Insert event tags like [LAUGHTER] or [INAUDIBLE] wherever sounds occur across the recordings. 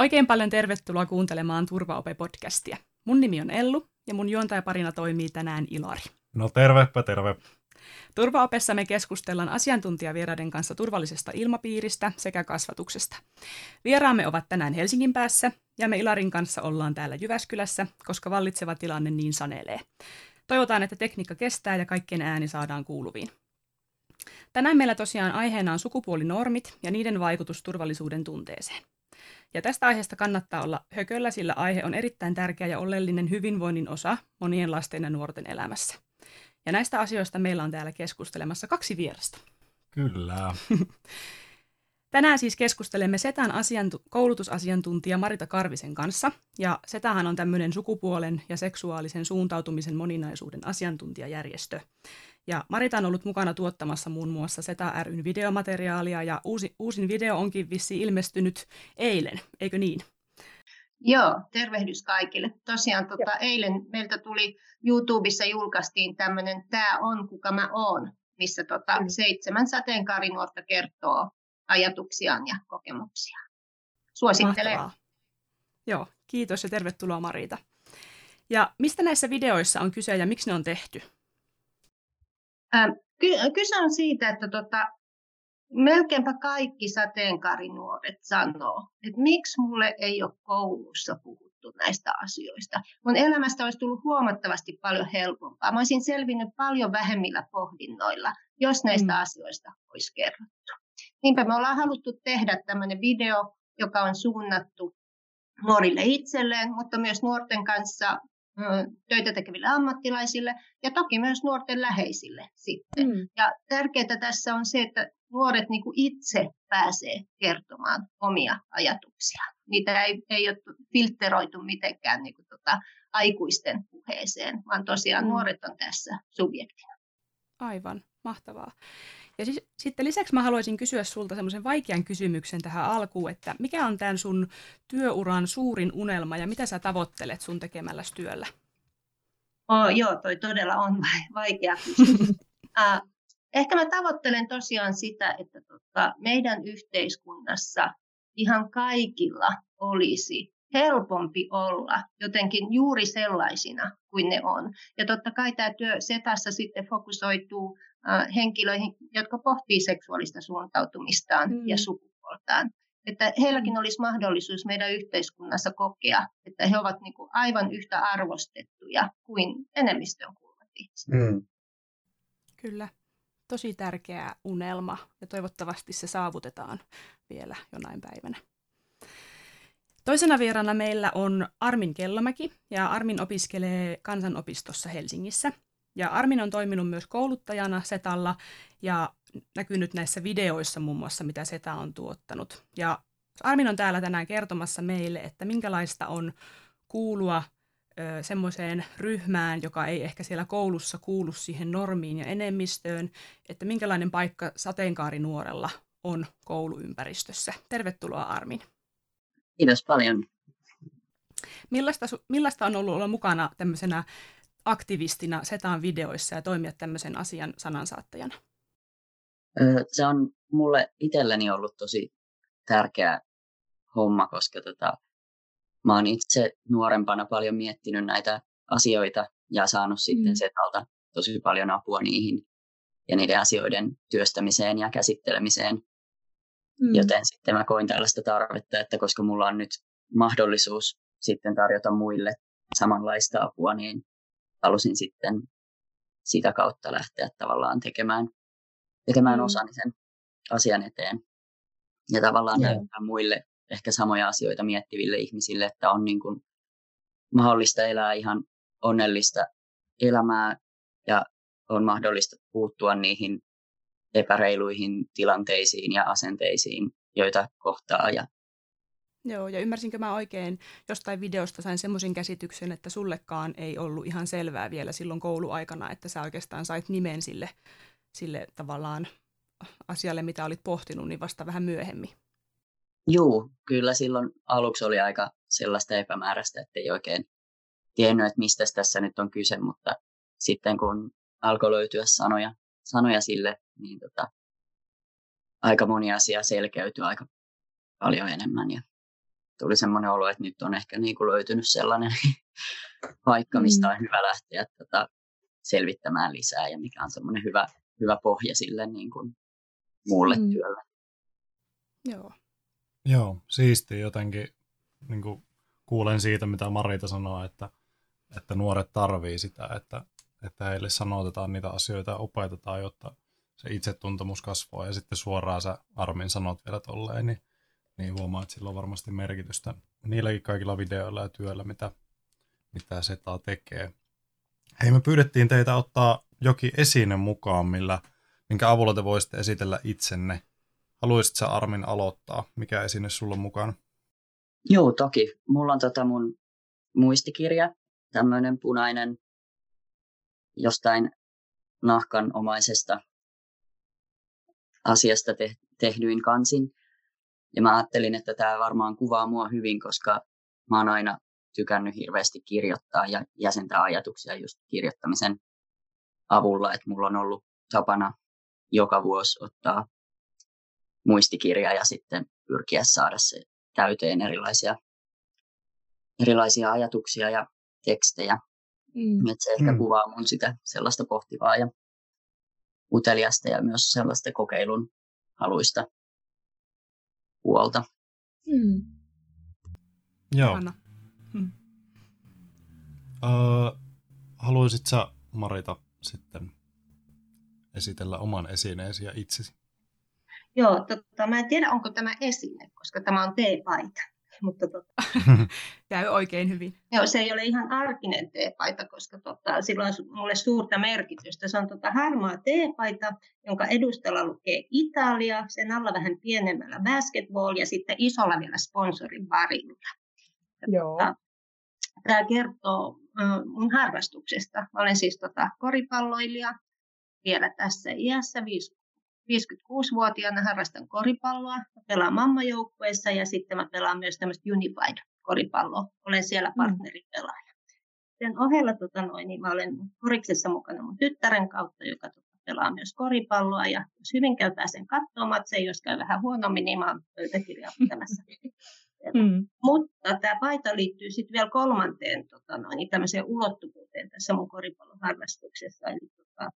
Oikein paljon tervetuloa kuuntelemaan Turvaope-podcastia. Mun nimi on Ellu ja mun juontajaparina toimii tänään Ilari. No tervepä terve. Turvaopessa me keskustellaan asiantuntijavieraiden kanssa turvallisesta ilmapiiristä sekä kasvatuksesta. Vieraamme ovat tänään Helsingin päässä ja me Ilarin kanssa ollaan täällä Jyväskylässä, koska vallitseva tilanne niin sanelee. Toivotaan, että tekniikka kestää ja kaikkien ääni saadaan kuuluviin. Tänään meillä tosiaan aiheena on sukupuolinormit ja niiden vaikutus turvallisuuden tunteeseen. Ja tästä aiheesta kannattaa olla hököllä, sillä aihe on erittäin tärkeä ja oleellinen hyvinvoinnin osa monien lasten ja nuorten elämässä. Ja näistä asioista meillä on täällä keskustelemassa kaksi vierasta. Kyllä. [LAUGHS] Tänään siis keskustelemme SETAn asiantu- koulutusasiantuntija Marita Karvisen kanssa. Ja SETAhan on tämmöinen sukupuolen ja seksuaalisen suuntautumisen moninaisuuden asiantuntijajärjestö. Ja Marita on ollut mukana tuottamassa muun muassa SETA ryn videomateriaalia ja uusi, uusin video onkin vissi ilmestynyt eilen, eikö niin? Joo, tervehdys kaikille. Tosiaan tota, eilen meiltä tuli YouTubessa julkaistiin tämmöinen Tämä on kuka mä oon, missä tota, mm. seitsemän sateenkaarinuorta kertoo ajatuksiaan ja kokemuksiaan. Suosittelen. Mahtavaa. Joo, kiitos ja tervetuloa Marita. Ja mistä näissä videoissa on kyse ja miksi ne on tehty? Kyse on siitä, että tota, melkeinpä kaikki sateenkaarinuoret sanoo, että miksi mulle ei ole koulussa puhuttu näistä asioista. Mun elämästä olisi tullut huomattavasti paljon helpompaa. Mä olisin selvinnyt paljon vähemmillä pohdinnoilla, jos näistä mm. asioista olisi kerrottu. Niinpä me ollaan haluttu tehdä tämmöinen video, joka on suunnattu nuorille itselleen, mutta myös nuorten kanssa töitä tekeville ammattilaisille ja toki myös nuorten läheisille sitten. Mm. Ja tärkeää tässä on se, että nuoret niin kuin itse pääsee kertomaan omia ajatuksiaan. Niitä ei, ei ole filteroitu mitenkään niin kuin tota, aikuisten puheeseen, vaan tosiaan mm. nuoret on tässä subjektina. Aivan, mahtavaa. Ja siis, sitten lisäksi mä haluaisin kysyä sulta semmoisen vaikean kysymyksen tähän alkuun, että mikä on tämän sun työuran suurin unelma ja mitä sä tavoittelet sun tekemällä työllä? Oh, joo, toi todella on [LAUGHS] vaikea kysymys. uh, ehkä mä tavoittelen tosiaan sitä, että tota, meidän yhteiskunnassa ihan kaikilla olisi helpompi olla jotenkin juuri sellaisina kuin ne on. Ja totta kai tämä työ setassa sitten fokusoituu äh, henkilöihin, jotka pohtii seksuaalista suuntautumistaan mm. ja sukupuoltaan. Että heilläkin olisi mahdollisuus meidän yhteiskunnassa kokea, että he ovat niin kuin aivan yhtä arvostettuja kuin enemmistön kuuluvat ihmiset. Mm. Kyllä, tosi tärkeä unelma ja toivottavasti se saavutetaan vielä jonain päivänä. Toisena vieraana meillä on Armin Kellomäki, ja Armin opiskelee kansanopistossa Helsingissä. Ja Armin on toiminut myös kouluttajana Setalla ja näkynyt näissä videoissa muun muassa, mitä Seta on tuottanut. Ja Armin on täällä tänään kertomassa meille, että minkälaista on kuulua semmoiseen ryhmään, joka ei ehkä siellä koulussa kuulu siihen normiin ja enemmistöön, että minkälainen paikka sateenkaarinuorella on kouluympäristössä. Tervetuloa Armin. Kiitos paljon. Millaista, millaista on ollut olla mukana tämmöisenä aktivistina Setaan videoissa ja toimia tämmöisen asian sanansaattajana? Se on mulle itselleni ollut tosi tärkeä homma, koska tota, mä oon itse nuorempana paljon miettinyt näitä asioita ja saanut sitten mm. Setalta tosi paljon apua niihin ja niiden asioiden työstämiseen ja käsittelemiseen. Mm. Joten sitten mä koin tällaista tarvetta, että koska mulla on nyt mahdollisuus sitten tarjota muille samanlaista apua, niin halusin sitten sitä kautta lähteä tavallaan tekemään, tekemään mm. osani sen asian eteen. Ja tavallaan yeah. näyttää muille ehkä samoja asioita miettiville ihmisille, että on niin kuin mahdollista elää ihan onnellista elämää ja on mahdollista puuttua niihin epäreiluihin tilanteisiin ja asenteisiin, joita kohtaa. Ja... Joo, ja ymmärsinkö mä oikein, jostain videosta sain semmoisen käsityksen, että sullekaan ei ollut ihan selvää vielä silloin kouluaikana, että sä oikeastaan sait nimen sille, sille tavallaan asialle, mitä olit pohtinut, niin vasta vähän myöhemmin. Joo, kyllä silloin aluksi oli aika sellaista epämääräistä, että ei oikein tiennyt, että mistä tässä nyt on kyse, mutta sitten kun alkoi löytyä sanoja, sanoja sille, niin tota, aika moni asia selkeytyi aika paljon enemmän ja tuli semmoinen olo, että nyt on ehkä niin kuin löytynyt sellainen [LAUGHS] paikka, mistä on hyvä lähteä tota, selvittämään lisää ja mikä on semmoinen hyvä, hyvä pohja sille niin kuin muulle mm. työlle. Joo. Joo, siisti jotenkin niin kuin kuulen siitä, mitä Marita sanoo, että, että nuoret tarvii sitä, että, että heille sanotetaan niitä asioita ja opetetaan, jotta se itsetuntemus kasvaa. Ja sitten suoraan sä Armin sanot vielä tolleen, niin, niin huomaa, että sillä on varmasti merkitystä niilläkin kaikilla videoilla ja työllä, mitä, mitä SETA tekee. Hei, me pyydettiin teitä ottaa jokin esine mukaan, millä, minkä avulla te voisitte esitellä itsenne. Haluaisitko Armin aloittaa? Mikä esine sulla on mukana? Joo, toki. Mulla on tota mun muistikirja, tämmöinen punainen jostain nahkanomaisesta asiasta te- tehdyin kansin. Ja mä ajattelin, että tämä varmaan kuvaa mua hyvin, koska mä oon aina tykännyt hirveästi kirjoittaa ja jäsentää ajatuksia just kirjoittamisen avulla. Että mulla on ollut tapana joka vuosi ottaa muistikirja ja sitten pyrkiä saada se täyteen erilaisia, erilaisia ajatuksia ja tekstejä. Mm. Että se ehkä mm. kuvaa mun sitä sellaista pohtivaa ja uteliasta ja myös sellaista kokeilun haluista puolta. Mm. Joo. Hmm. Uh, haluaisitko Marita sitten esitellä oman esineesi ja itsesi? Joo, tota, mä en tiedä, onko tämä esine, koska tämä on teepaita. [LAUGHS] Mutta tota, [LAUGHS] Käy oikein hyvin. Joo, se ei ole ihan arkinen teepaita, koska tota, sillä on mulle suurta merkitystä. Se on tota harmaa teepaita, jonka edustalla lukee Italia, sen alla vähän pienemmällä basketball ja sitten isolla vielä sponsorin varilla. Joo. Tota, tämä kertoo äh, mun harrastuksesta. Mä olen siis tota, koripalloilija vielä tässä iässä, 56-vuotiaana harrastan koripalloa. Mä pelaan mammajoukkueessa ja sitten mä pelaan myös tämmöistä Unified koripalloa. Olen siellä mm. partneripelaaja. Sen ohella tota noin, niin mä olen koriksessa mukana mun tyttären kautta, joka tota, pelaa myös koripalloa. Ja jos hyvin käy, pääsen katsomaan matseja. Jos käy vähän huonommin, niin mä oon pöytäkirjaa pitämässä. [LAUGHS] Mm. Mutta tämä paita liittyy sitten vielä kolmanteen tota noin, niin tämmöiseen ulottuvuuteen tässä mun koripallon harrastuksessa. Eli tota,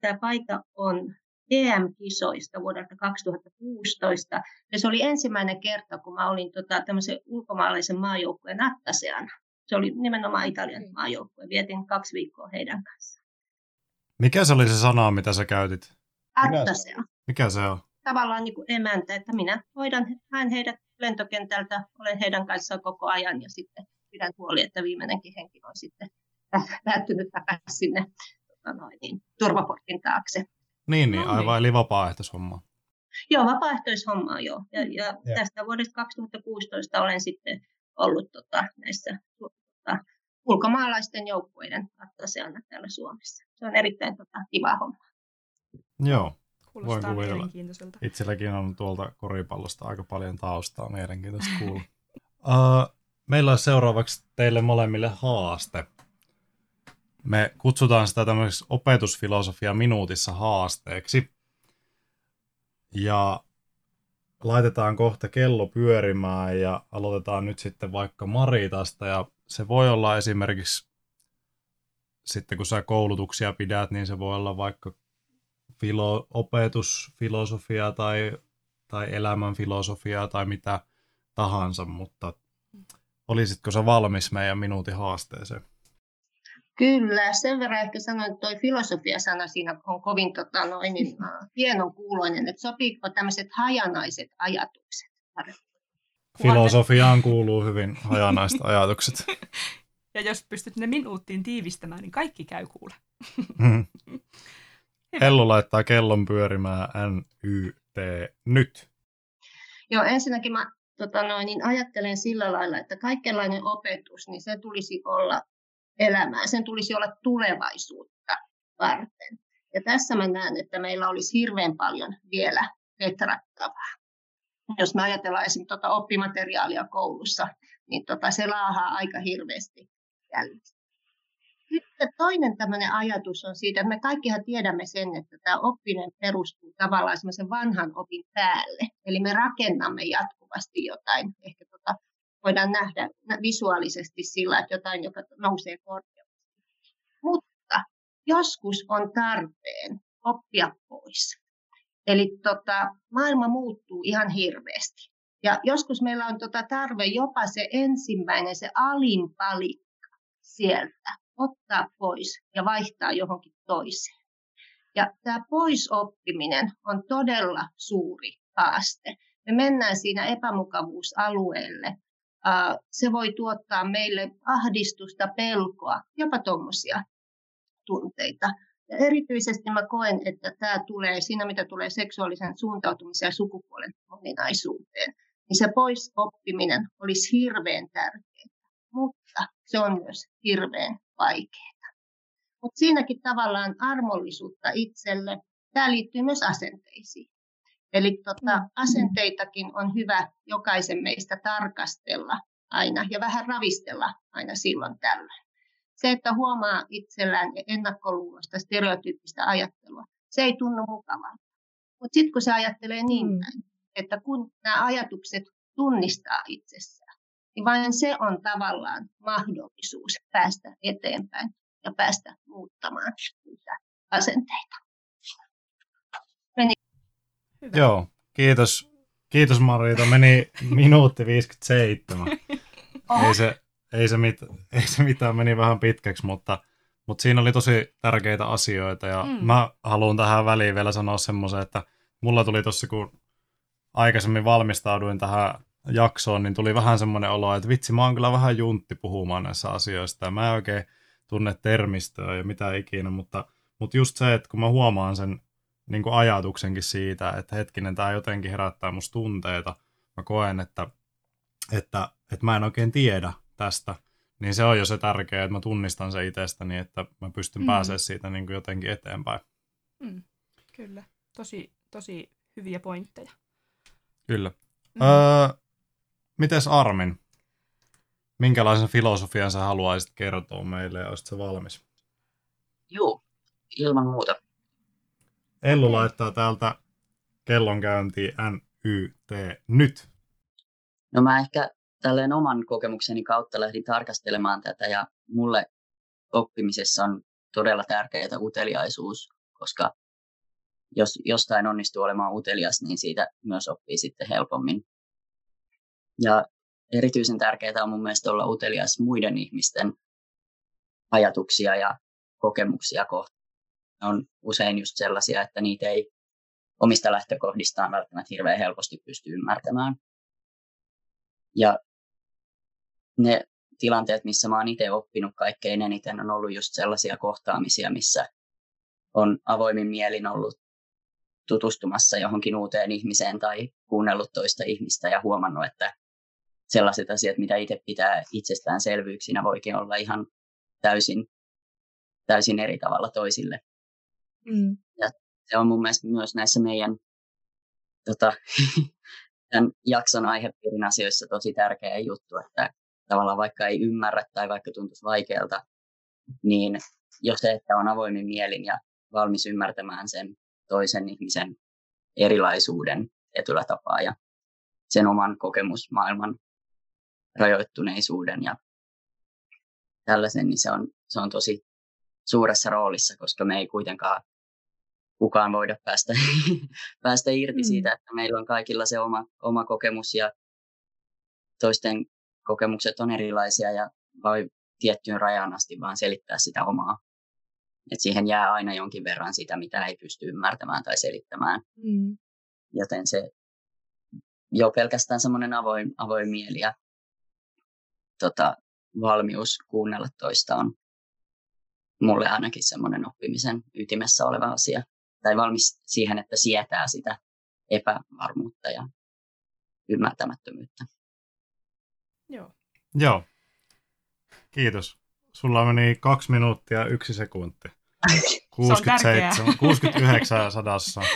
tämä paita on EM-kisoista vuodelta 2016. Ja se oli ensimmäinen kerta, kun mä olin tota, tämmöisen ulkomaalaisen maajoukkueen Attaseana. Se oli nimenomaan Italian maajoukkue. Vietin kaksi viikkoa heidän kanssaan. Mikä se oli se sana, mitä sä käytit? Attasea. Mikä se on? Tavallaan niin kuin emäntä, että minä hoidan, haen heidät lentokentältä, olen heidän kanssaan koko ajan ja sitten pidän huoli, että viimeinenkin henkilö on sitten [LAUGHS] päättynyt takaisin sinne tota noin, niin, turvaportin taakse. Niin, niin, no, aivan, niin. eli vapaaehtoishomma. Joo, vapaaehtoishommaa joo. Ja, ja, ja. tästä vuodesta 2016 olen sitten ollut tota, näissä tota, ulkomaalaisten joukkueiden attaseana täällä Suomessa. Se on erittäin tota, kiva homma. Joo, Kuulostaa voin kuvitella. Itselläkin on tuolta koripallosta aika paljon taustaa, mielenkiintoista kuulla. uh, [LAUGHS] meillä on seuraavaksi teille molemmille haaste. Me kutsutaan sitä tämmöiseksi opetusfilosofia minuutissa haasteeksi. Ja laitetaan kohta kello pyörimään ja aloitetaan nyt sitten vaikka Maritasta. Ja se voi olla esimerkiksi sitten kun sä koulutuksia pidät, niin se voi olla vaikka filo, opetusfilosofia tai, tai elämänfilosofiaa tai mitä tahansa, mutta olisitko sä valmis meidän minuutin haasteeseen? Kyllä, sen verran ehkä sanoin, että tuo filosofia-sana siinä on kovin tota, noin, niin, [LAUGHS] hienon kuuloinen, että sopiiko tämmöiset hajanaiset ajatukset? Filosofiaan kuuluu hyvin hajanaiset ajatukset. [LAUGHS] Ja jos pystyt ne minuuttiin tiivistämään, niin kaikki käy kuule. [LAUGHS] Ellu laittaa kellon pyörimään NYT nyt. Joo, ensinnäkin mä tota noin, niin ajattelen sillä lailla, että kaikenlainen opetus, niin se tulisi olla elämää. Sen tulisi olla tulevaisuutta varten. Ja tässä mä näen, että meillä olisi hirveän paljon vielä petrattavaa. Jos me ajatellaan esimerkiksi tuota oppimateriaalia koulussa, niin tota, se laahaa aika hirveästi jälleen. Sitten toinen tämmöinen ajatus on siitä, että me kaikkihan tiedämme sen, että tämä oppinen perustuu tavallaan semmoisen vanhan opin päälle. Eli me rakennamme jatkuvasti jotain, ehkä voidaan nähdä visuaalisesti sillä, että jotain, joka nousee korkeaksi. Mutta joskus on tarpeen oppia pois. Eli tota, maailma muuttuu ihan hirveästi. Ja joskus meillä on tota tarve jopa se ensimmäinen, se alin palikka sieltä ottaa pois ja vaihtaa johonkin toiseen. Ja tämä poisoppiminen on todella suuri haaste. Me mennään siinä epämukavuusalueelle. Se voi tuottaa meille ahdistusta, pelkoa, jopa tuommoisia tunteita. Ja erityisesti mä koen, että tämä tulee siinä, mitä tulee seksuaalisen suuntautumisen ja sukupuolen moninaisuuteen. Niin se poisoppiminen olisi hirveän tärkeää, mutta se on myös hirveän vaikeaa. Mutta siinäkin tavallaan armollisuutta itselle. Tämä liittyy myös asenteisiin. Eli tota, mm. asenteitakin on hyvä jokaisen meistä tarkastella aina ja vähän ravistella aina silloin tällöin. Se, että huomaa itsellään ennakkoluulosta, stereotyyppistä ajattelua, se ei tunnu mukavalta. Mutta sitten kun se ajattelee niin mm. päin, että kun nämä ajatukset tunnistaa itsessään, niin vain se on tavallaan mahdollisuus päästä eteenpäin ja päästä muuttamaan niitä asenteita. Meni. Hyvä. Joo, kiitos. Kiitos Marita. Meni minuutti 57. Oh. Ei, se, ei, se mit, ei se mitään, meni vähän pitkäksi, mutta, mutta siinä oli tosi tärkeitä asioita. Ja mm. mä haluan tähän väliin vielä sanoa semmoisen, että mulla tuli tossa, kun aikaisemmin valmistauduin tähän jaksoon, niin tuli vähän semmoinen olo, että vitsi, mä oon kyllä vähän juntti puhumaan näissä asioista. Ja mä en oikein tunne termistöä ja mitä ikinä, mutta, mutta just se, että kun mä huomaan sen niin kuin ajatuksenkin siitä, että hetkinen, tämä jotenkin herättää musta tunteita, mä koen, että, että, että mä en oikein tiedä tästä, niin se on jo se tärkeää, että mä tunnistan se itsestäni, että mä pystyn mm. pääsemään siitä niin kuin jotenkin eteenpäin. Mm. Kyllä, tosi, tosi hyviä pointteja. Kyllä. Mm. Öö, mites Armin? minkälaisen filosofian sä haluaisit kertoa meille ja olisit valmis? Joo, ilman muuta. Ellu okay. laittaa täältä kellonkäyntiin NYT nyt. No mä ehkä tälleen oman kokemukseni kautta lähdin tarkastelemaan tätä ja mulle oppimisessa on todella tärkeää uteliaisuus, koska jos jostain onnistuu olemaan utelias, niin siitä myös oppii sitten helpommin. Ja erityisen tärkeää on mun mielestä olla utelias muiden ihmisten ajatuksia ja kokemuksia kohtaan. Ne on usein just sellaisia, että niitä ei omista lähtökohdistaan välttämättä hirveän helposti pysty ymmärtämään. Ja ne tilanteet, missä mä oon itse oppinut kaikkein eniten, on ollut just sellaisia kohtaamisia, missä on avoimin mielin ollut tutustumassa johonkin uuteen ihmiseen tai kuunnellut toista ihmistä ja huomannut, että sellaiset asiat, mitä itse pitää itsestäänselvyyksinä, voikin olla ihan täysin, täysin eri tavalla toisille. Mm. Ja se on mun mielestä myös näissä meidän tota, [LAUGHS] tämän jakson aihepiirin asioissa tosi tärkeä juttu, että tavallaan vaikka ei ymmärrä tai vaikka tuntuisi vaikealta, niin jos se, että on avoimin mielin ja valmis ymmärtämään sen toisen ihmisen erilaisuuden tietyllä tapaa ja sen oman kokemusmaailman rajoittuneisuuden ja tällaisen, niin se on, se on tosi suuressa roolissa, koska me ei kuitenkaan kukaan voida päästä, [LAUGHS] päästä irti mm. siitä, että meillä on kaikilla se oma, oma kokemus ja toisten kokemukset on erilaisia ja voi tiettyyn rajaan asti vaan selittää sitä omaa. Et siihen jää aina jonkin verran sitä, mitä ei pysty ymmärtämään tai selittämään. Mm. Joten se jo pelkästään semmoinen avoin, avoin mieli ja tota, valmius kuunnella toista on mulle ainakin semmoinen oppimisen ytimessä oleva asia. Tai valmis siihen, että sietää sitä epävarmuutta ja ymmärtämättömyyttä. Joo. Joo. Kiitos. Sulla meni kaksi minuuttia yksi sekunti. [LAUGHS] 67, 69 sadassa. [LAUGHS]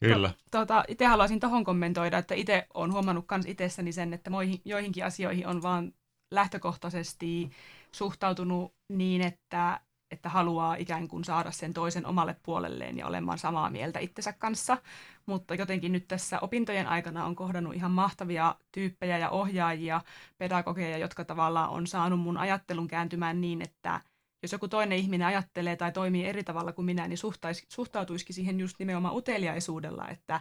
Kyllä. Tuota, itse haluaisin tuohon kommentoida, että itse olen huomannut myös itsessäni sen, että moihin, joihinkin asioihin on vaan lähtökohtaisesti suhtautunut niin, että että haluaa ikään kuin saada sen toisen omalle puolelleen ja olemaan samaa mieltä itsensä kanssa. Mutta jotenkin nyt tässä opintojen aikana on kohdannut ihan mahtavia tyyppejä ja ohjaajia, pedagogeja, jotka tavallaan on saanut mun ajattelun kääntymään niin, että jos joku toinen ihminen ajattelee tai toimii eri tavalla kuin minä, niin suhtautuisikin siihen just nimenomaan uteliaisuudella, että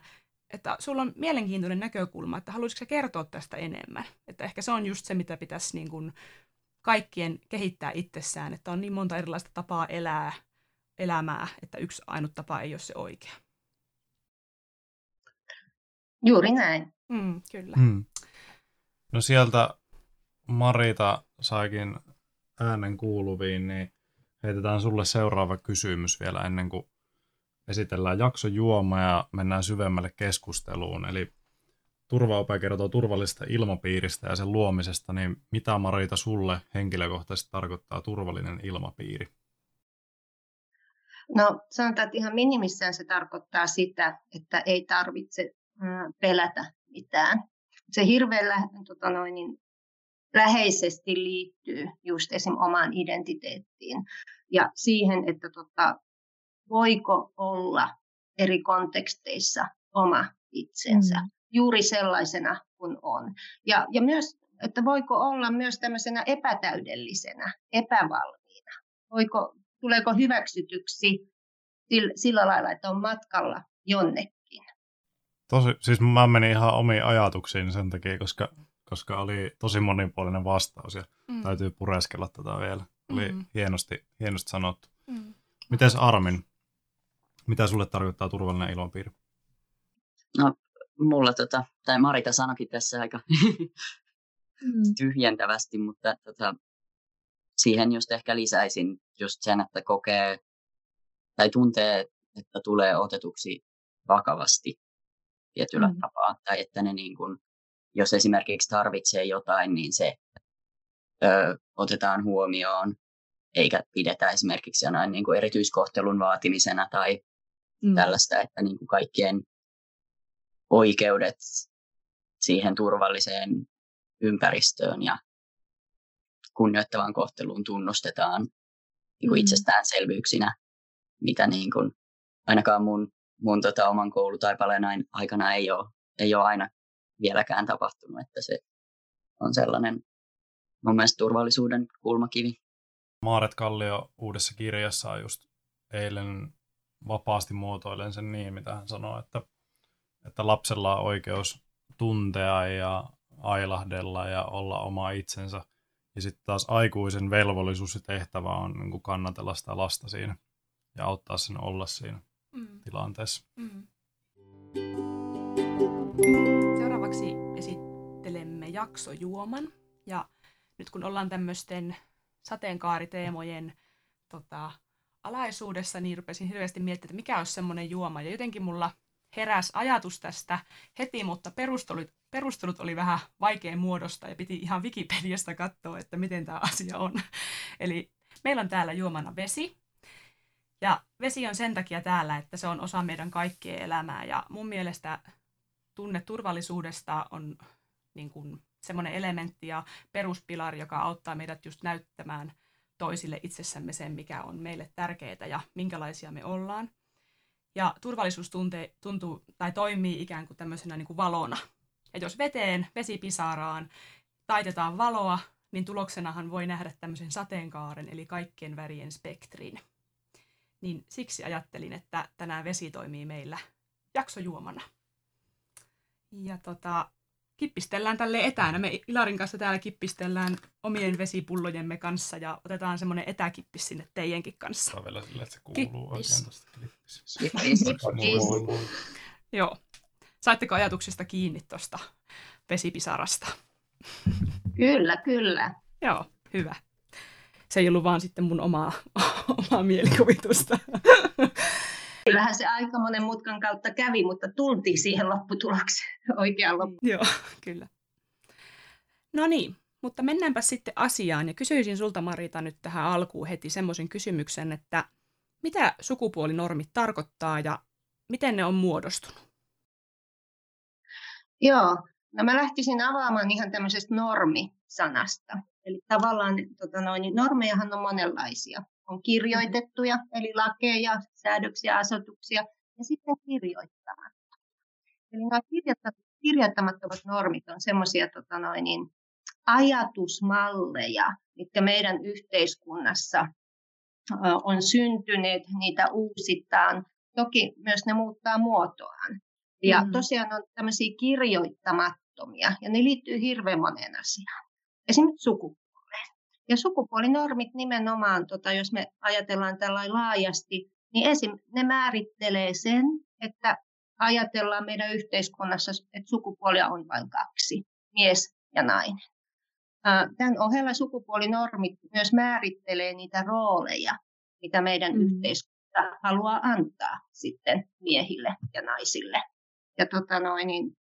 että sulla on mielenkiintoinen näkökulma, että haluaisitko sä kertoa tästä enemmän. Että ehkä se on just se, mitä pitäisi niin kuin kaikkien kehittää itsessään, että on niin monta erilaista tapaa elää elämää, että yksi ainut tapa ei ole se oikea. Juuri näin. Mm, kyllä. Hmm. No sieltä Marita saikin äänen kuuluviin, niin heitetään sulle seuraava kysymys vielä ennen kuin esitellään jakso juoma ja mennään syvemmälle keskusteluun. Eli turvaope kertoo turvallisesta ilmapiiristä ja sen luomisesta, niin mitä Marita sulle henkilökohtaisesti tarkoittaa turvallinen ilmapiiri? No sanotaan, että ihan minimissään se tarkoittaa sitä, että ei tarvitse pelätä mitään. Se hirveän tota noin, niin läheisesti liittyy just esim. omaan identiteettiin ja siihen, että tota, voiko olla eri konteksteissa oma itsensä mm. Juuri sellaisena kuin on. Ja, ja myös, että voiko olla myös tämmöisenä epätäydellisenä, epävalmiina. Voiko, tuleeko hyväksytyksi sillä lailla, että on matkalla jonnekin. Tosi, siis mä menin ihan omiin ajatuksiin sen takia, koska, koska oli tosi monipuolinen vastaus ja mm. täytyy pureskella tätä vielä. Oli mm. hienosti, hienosti sanottu. Mm. Mites Armin? Mitä sulle tarkoittaa turvallinen ilmapiiri? No, mulla tota, tai Marita sanokin tässä aika mm. tyhjentävästi, mutta tota, siihen just ehkä lisäisin just sen, että kokee tai tuntee, että tulee otetuksi vakavasti tietyllä mm. tapaa, tai että ne niin kuin, jos esimerkiksi tarvitsee jotain, niin se ö, otetaan huomioon, eikä pidetä esimerkiksi jonain niin kuin erityiskohtelun vaatimisena tai mm. tällaista, että niin kuin kaikkien oikeudet siihen turvalliseen ympäristöön ja kunnioittavaan kohteluun tunnustetaan niin kuin mm. itsestäänselvyyksinä, mitä niin kuin, ainakaan mun, mun tota, oman koulutaipaleen aikana ei ole, ei ole aina vieläkään tapahtunut, että se on sellainen mun mielestä turvallisuuden kulmakivi. Maaret Kallio uudessa kirjassaan just eilen vapaasti muotoilen sen niin, mitä hän sanoo, että, että lapsella on oikeus tuntea ja ailahdella ja olla oma itsensä. Ja sitten taas aikuisen velvollisuus ja tehtävä on niin kannatella sitä lasta siinä ja auttaa sen olla siinä mm. tilanteessa. Mm. Seuraavaksi esittelemme jaksojuoman. Ja nyt kun ollaan tämmöisten sateenkaariteemojen tota, alaisuudessa, niin rupesin hirveästi miettimään, että mikä olisi semmoinen juoma. Ja jotenkin mulla heräs ajatus tästä heti, mutta perustelut, perustelut oli vähän vaikea muodosta ja piti ihan Wikipediasta katsoa, että miten tämä asia on. [LAUGHS] Eli meillä on täällä juomana vesi. Ja vesi on sen takia täällä, että se on osa meidän kaikkien elämää. Ja mun mielestä tunne turvallisuudesta on niin kuin semmoinen elementti ja peruspilari, joka auttaa meidät just näyttämään – toisille itsessämme sen, mikä on meille tärkeää ja minkälaisia me ollaan. Ja turvallisuus tuntee, tuntuu tai toimii ikään kuin tämmöisenä niin kuin valona. Ja jos veteen, vesipisaraan taitetaan valoa, niin tuloksenahan voi nähdä tämmöisen sateenkaaren, eli kaikkien värien spektrin. Niin siksi ajattelin, että tänään vesi toimii meillä jaksojuomana. Ja tota, kippistellään tälle etänä. Me Ilarin kanssa täällä kippistellään omien vesipullojemme kanssa ja otetaan semmoinen etäkippis sinne teidänkin kanssa. Saa vielä sille, että se kuuluu oikein tuosta Joo. Saitteko ajatuksesta kiinni tuosta vesipisarasta? Kyllä, kyllä. Joo, hyvä. Se ei ollut vaan sitten mun omaa, [LAUGHS] omaa mielikuvitusta. Kyllähän se aika monen mutkan kautta kävi, mutta tultiin siihen lopputulokseen [LAUGHS] oikeaan loppuun. Joo, kyllä. No niin, mutta mennäänpä sitten asiaan ja kysyisin sulta Marita nyt tähän alkuun heti semmoisen kysymyksen, että mitä sukupuolinormit tarkoittaa ja miten ne on muodostunut? Joo, no mä lähtisin avaamaan ihan tämmöisestä normi-sanasta. Eli tavallaan tota noin, normejahan on monenlaisia. On kirjoitettuja, eli lakeja, säädöksiä, asetuksia, ja sitten kirjoittamattomia. Eli nämä kirjoittamattomat normit on semmoisia tota niin, ajatusmalleja, mitkä meidän yhteiskunnassa on syntyneet, niitä uusitaan. Toki myös ne muuttaa muotoaan. Ja mm. tosiaan on tämmöisiä kirjoittamattomia, ja ne liittyy hirveän moneen asiaan. Esimerkiksi sukupuoleen. Ja sukupuolinormit nimenomaan, tota, jos me ajatellaan tällä laajasti, niin esim. ne määrittelee sen, että ajatellaan meidän yhteiskunnassa, että sukupuolia on vain kaksi, mies ja nainen. Tämän ohella sukupuolinormit myös määrittelee niitä rooleja, mitä meidän mm. yhteiskunta haluaa antaa sitten miehille ja naisille. Ja tota noin, niin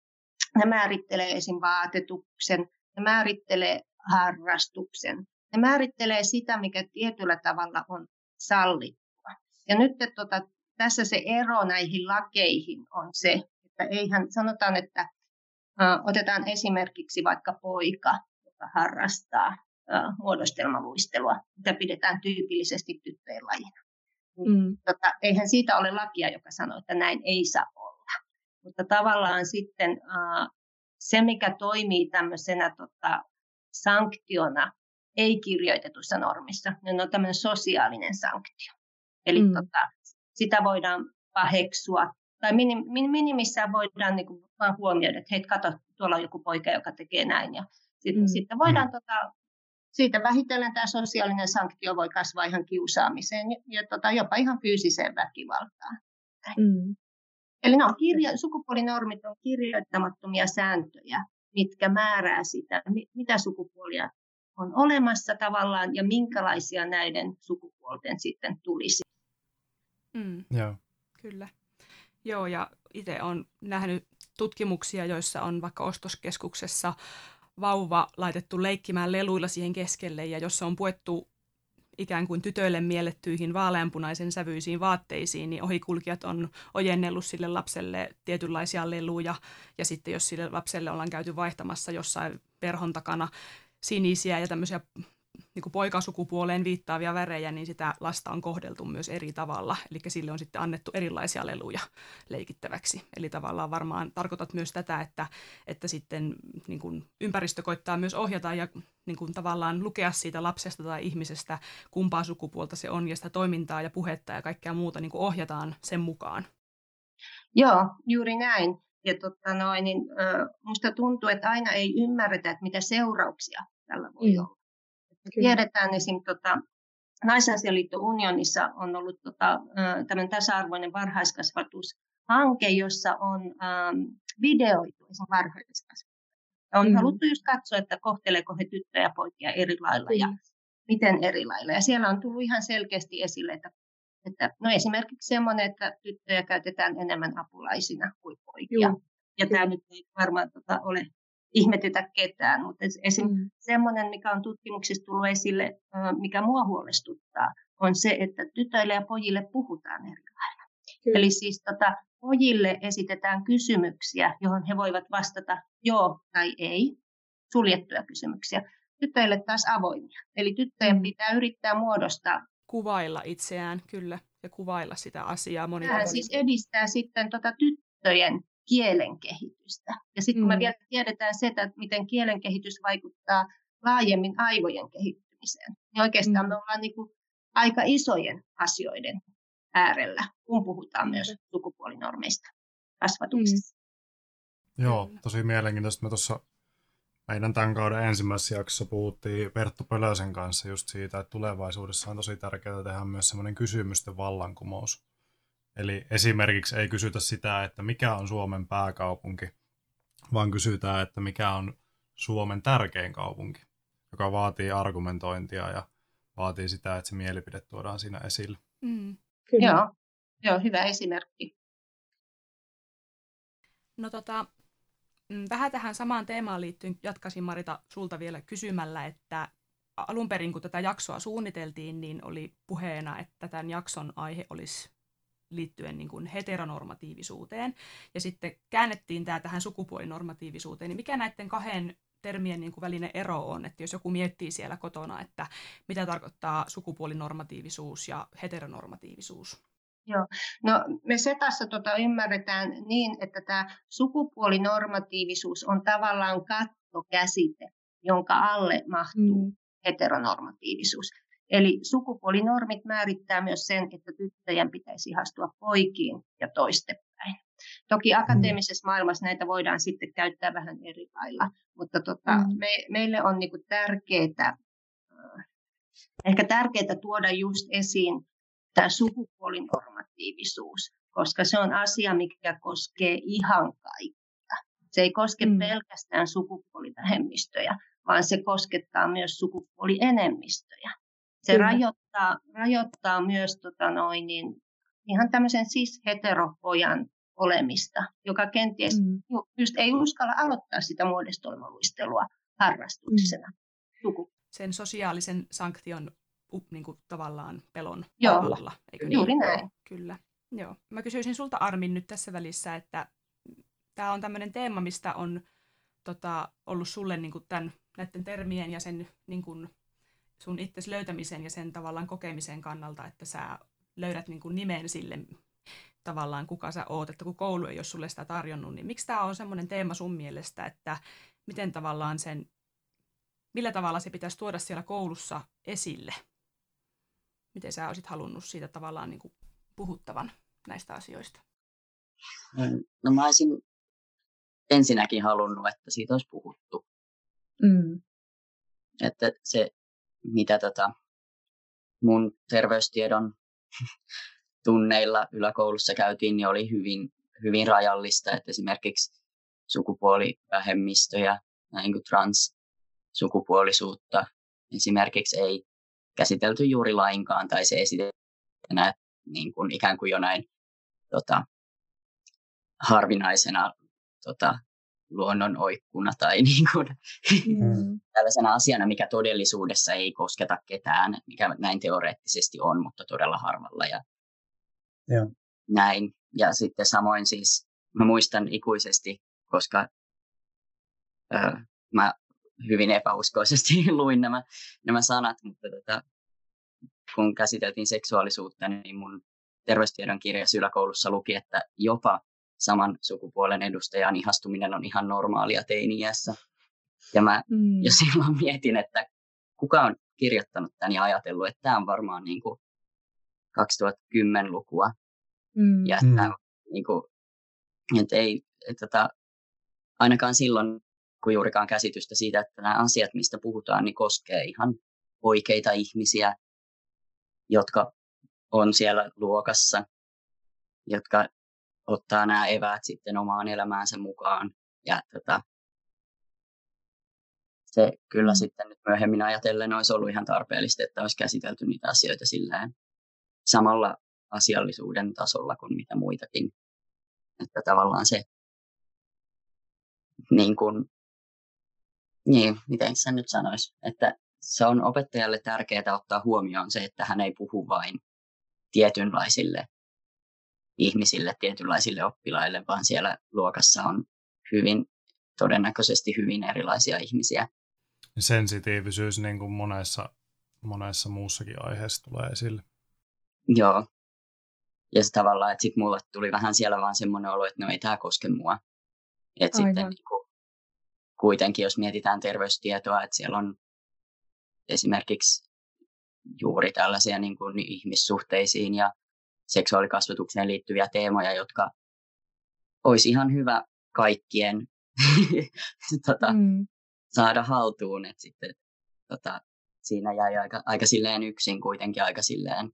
ne määrittelee esim. vaatetuksen, ne määrittelee harrastuksen, ne määrittelee sitä, mikä tietyllä tavalla on sallittua. Ja nyt tota, tässä se ero näihin lakeihin on se, että eihän sanotaan, että uh, otetaan esimerkiksi vaikka poika, joka harrastaa uh, muodostelmaluistelua, mitä pidetään tyypillisesti tyttöjen lajina. Mm. Tota, eihän siitä ole lakia, joka sanoo, että näin ei saa olla. Mutta tavallaan sitten uh, se, mikä toimii tämmöisenä tota, sanktiona ei-kirjoitetussa normissa, niin on tämmöinen sosiaalinen sanktio. Eli mm. tota, sitä voidaan paheksua. Tai minim, minimissään voidaan niin kuin vaan huomioida, että hei, kato, tuolla on joku poika, joka tekee näin. Ja sit, mm. sitten voidaan, mm. tota, siitä vähitellen tämä sosiaalinen sanktio voi kasvaa ihan kiusaamiseen ja, ja tota, jopa ihan fyysiseen väkivaltaan. Mm. Eli ne on kirja, sukupuolinormit on kirjoittamattomia sääntöjä, mitkä määrää sitä, mitä sukupuolia on olemassa tavallaan ja minkälaisia näiden sukupuolten sitten tulisi. Mm. Joo. Kyllä. Joo, ja itse olen nähnyt tutkimuksia, joissa on vaikka ostoskeskuksessa vauva laitettu leikkimään leluilla siihen keskelle ja jossa on puettu ikään kuin tytöille miellettyihin vaaleanpunaisen sävyisiin vaatteisiin, niin ohikulkijat on ojennellut sille lapselle tietynlaisia leluja. Ja sitten jos sille lapselle ollaan käyty vaihtamassa jossain perhon takana sinisiä ja tämmöisiä niin poikasukupuoleen viittaavia värejä, niin sitä lasta on kohdeltu myös eri tavalla. Eli sille on sitten annettu erilaisia leluja leikittäväksi. Eli tavallaan varmaan tarkoitat myös tätä, että, että sitten niin kuin ympäristö koittaa myös ohjata ja niin kuin tavallaan lukea siitä lapsesta tai ihmisestä, kumpaa sukupuolta se on, ja sitä toimintaa ja puhetta ja kaikkea muuta niin kuin ohjataan sen mukaan. Joo, juuri näin. Ja totta noin, niin, äh, musta tuntuu, että aina ei ymmärretä, että mitä seurauksia tällä voi mm. olla. Kyllä. Tiedetään esim. Tota, Naisasialiitto Unionissa on ollut tota, tämmöinen tasa-arvoinen varhaiskasvatushanke, jossa on ähm, videoitu esim. varhaiskasvatus. On mm. haluttu just katsoa, että kohteleeko he tyttöjä ja poikia eri lailla mm. ja miten eri lailla. Ja siellä on tullut ihan selkeästi esille, että, että no esimerkiksi semmoinen, että tyttöjä käytetään enemmän apulaisina kuin poikia. Joo. Ja tämä nyt ei varmaan tota, ole ihmetytä ketään, mutta esim. Mm. semmoinen, mikä on tutkimuksissa tullut esille, mikä mua huolestuttaa, on se, että tytöille ja pojille puhutaan eri lailla. Kyllä. Eli siis tota, pojille esitetään kysymyksiä, johon he voivat vastata joo tai ei, suljettuja kysymyksiä. Tytöille taas avoimia. Eli tyttöjen mm. pitää yrittää muodostaa. Kuvailla itseään, kyllä, ja kuvailla sitä asiaa. Moni Tämä siis edistää sitten tota tyttöjen kielen kehitystä. Ja sitten kun me mm. vielä tiedetään se, että miten kielen kehitys vaikuttaa laajemmin aivojen kehittymiseen, niin oikeastaan mm. me ollaan niin kuin aika isojen asioiden äärellä, kun puhutaan myös sukupuolinormeista kasvatuksessa. Mm. Joo, tosi mielenkiintoista. Me tuossa meidän tämän kauden ensimmäisessä jaksossa puhuttiin Perttu Pölösen kanssa just siitä, että tulevaisuudessa on tosi tärkeää tehdä myös semmoinen kysymysten vallankumous. Eli esimerkiksi ei kysytä sitä, että mikä on Suomen pääkaupunki, vaan kysytään, että mikä on Suomen tärkein kaupunki, joka vaatii argumentointia ja vaatii sitä, että se mielipide tuodaan siinä esille. Mm. Kyllä. Joo. Joo, hyvä esimerkki. No tota, vähän tähän samaan teemaan liittyen jatkaisin Marita sulta vielä kysymällä, että alun perin kun tätä jaksoa suunniteltiin, niin oli puheena, että tämän jakson aihe olisi liittyen niin kuin heteronormatiivisuuteen. Ja sitten käännettiin tämä tähän sukupuolinormatiivisuuteen. Niin mikä näiden kahden termien niin kuin välinen ero on, että jos joku miettii siellä kotona, että mitä tarkoittaa sukupuolinormatiivisuus ja heteronormatiivisuus. Joo, no me Setassa tota ymmärretään niin, että tämä sukupuolinormatiivisuus on tavallaan kattokäsite, jonka alle mahtuu mm. heteronormatiivisuus. Eli sukupuolinormit määrittää myös sen, että tyttöjen pitäisi ihastua poikiin ja toistepäin. Toki mm. akateemisessa maailmassa näitä voidaan sitten käyttää vähän eri lailla, mutta tota, mm. me, meille on niinku tärkeää, äh, ehkä tärkeää tuoda just esiin tämä sukupuolinormatiivisuus, koska se on asia, mikä koskee ihan kaikkia. Se ei koske mm. pelkästään sukupuolivähemmistöjä, vaan se koskettaa myös sukupuolienemmistöjä. Se rajoittaa, rajoittaa myös tota noin, niin, ihan tämmöisen cis-heteropojan olemista, joka kenties mm. just ei uskalla aloittaa sitä muodostelmaluistelua harrastuksena. Mm. Sen sosiaalisen sanktion niin kuin, tavallaan pelon Joo, alla, eikö niin? juuri näin. Kyllä. Joo. Mä kysyisin sulta Armin nyt tässä välissä, että tämä on tämmöinen teema, mistä on tota, ollut sulle niin kuin tämän, näiden termien ja sen niin kuin, sun itsesi löytämisen ja sen tavallaan kokemisen kannalta, että sä löydät niin kuin nimen sille tavallaan, kuka sä oot, että kun koulu ei ole sulle sitä tarjonnut, niin miksi tämä on semmoinen teema sun mielestä, että miten tavallaan sen, millä tavalla se pitäisi tuoda siellä koulussa esille? Miten sä olisit halunnut siitä tavallaan niin kuin puhuttavan näistä asioista? No mä olisin ensinnäkin halunnut, että siitä olisi puhuttu. Mm. Että se mitä tota mun terveystiedon [LAUGHS] tunneilla yläkoulussa käytiin, niin oli hyvin, hyvin rajallista, että esimerkiksi sukupuolivähemmistöjä, niin kuin trans-sukupuolisuutta esimerkiksi ei käsitelty juuri lainkaan, tai se esitetään niin kuin ikään kuin jonain tota, harvinaisena tota, luonnon oikkuna tai [LAUGHS] niin kuin, mm. tällaisena asiana, mikä todellisuudessa ei kosketa ketään, mikä näin teoreettisesti on, mutta todella harvalla ja ja. näin. Ja sitten samoin siis, mä muistan ikuisesti, koska ö, mä hyvin epäuskoisesti [LAUGHS] luin nämä, nämä sanat, mutta tota, kun käsiteltiin seksuaalisuutta, niin mun terveystiedon kirjassa yläkoulussa luki, että jopa saman sukupuolen edustajan ihastuminen on ihan normaalia teini-iässä. Ja mä mm. jo silloin mietin, että kuka on kirjoittanut tämän ja ajatellut, että tämä on varmaan niin kuin 2010-lukua. Mm. Ja että, mm. niin kuin, että ei, että tota, ainakaan silloin, kun juurikaan käsitystä siitä, että nämä asiat, mistä puhutaan, niin koskee ihan oikeita ihmisiä, jotka on siellä luokassa, jotka ottaa nämä eväät sitten omaan elämäänsä mukaan. Ja tota, se kyllä mm. sitten nyt myöhemmin ajatellen olisi ollut ihan tarpeellista, että olisi käsitelty niitä asioita silleen samalla asiallisuuden tasolla kuin mitä muitakin. Että tavallaan se, niin kuin, niin, miten sen nyt sanoisi, että se on opettajalle tärkeää ottaa huomioon se, että hän ei puhu vain tietynlaisille ihmisille, tietynlaisille oppilaille, vaan siellä luokassa on hyvin, todennäköisesti hyvin erilaisia ihmisiä. Sensitiivisyys niin kuin monessa, monessa muussakin aiheessa tulee esille. Joo. Ja se tavallaan, että sitten mulle tuli vähän siellä vaan semmoinen olo, että no ei tämä koske mua. Että sitten niin kuin, kuitenkin, jos mietitään terveystietoa, että siellä on esimerkiksi juuri tällaisia niin kuin ihmissuhteisiin ja seksuaalikasvatukseen liittyviä teemoja, jotka olisi ihan hyvä kaikkien [LAUGHS] tota, mm. saada haltuun. Et sitten, tota, siinä jäi aika, aika silleen yksin kuitenkin aika silleen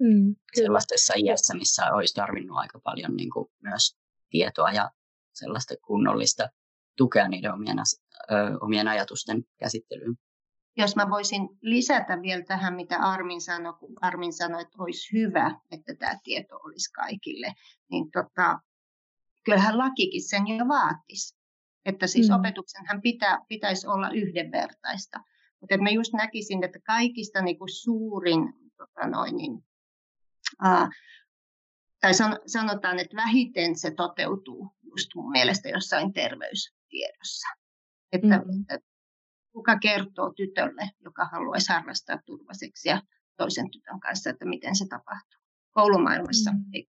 mm, sellaisessa iässä, missä olisi tarvinnut aika paljon niin kuin, myös tietoa ja sellaista kunnollista tukea niiden omien, ö, omien ajatusten käsittelyyn jos mä voisin lisätä vielä tähän, mitä Armin sanoi, kun Armin sanoi, että olisi hyvä, että tämä tieto olisi kaikille, niin tota, kyllähän lakikin sen jo vaatisi. Että siis mm. opetuksenhan pitä, pitäisi olla yhdenvertaista. Mutta mä just näkisin, että kaikista niin kuin suurin, tota noin, niin, ää, tai san, sanotaan, että vähiten se toteutuu just mun mielestä jossain terveys, tiedossa. Että, että kuka kertoo tytölle, joka haluaisi harrastaa turvaseksiä toisen tytön kanssa, että miten se tapahtuu. Koulumaailmassa mm. ei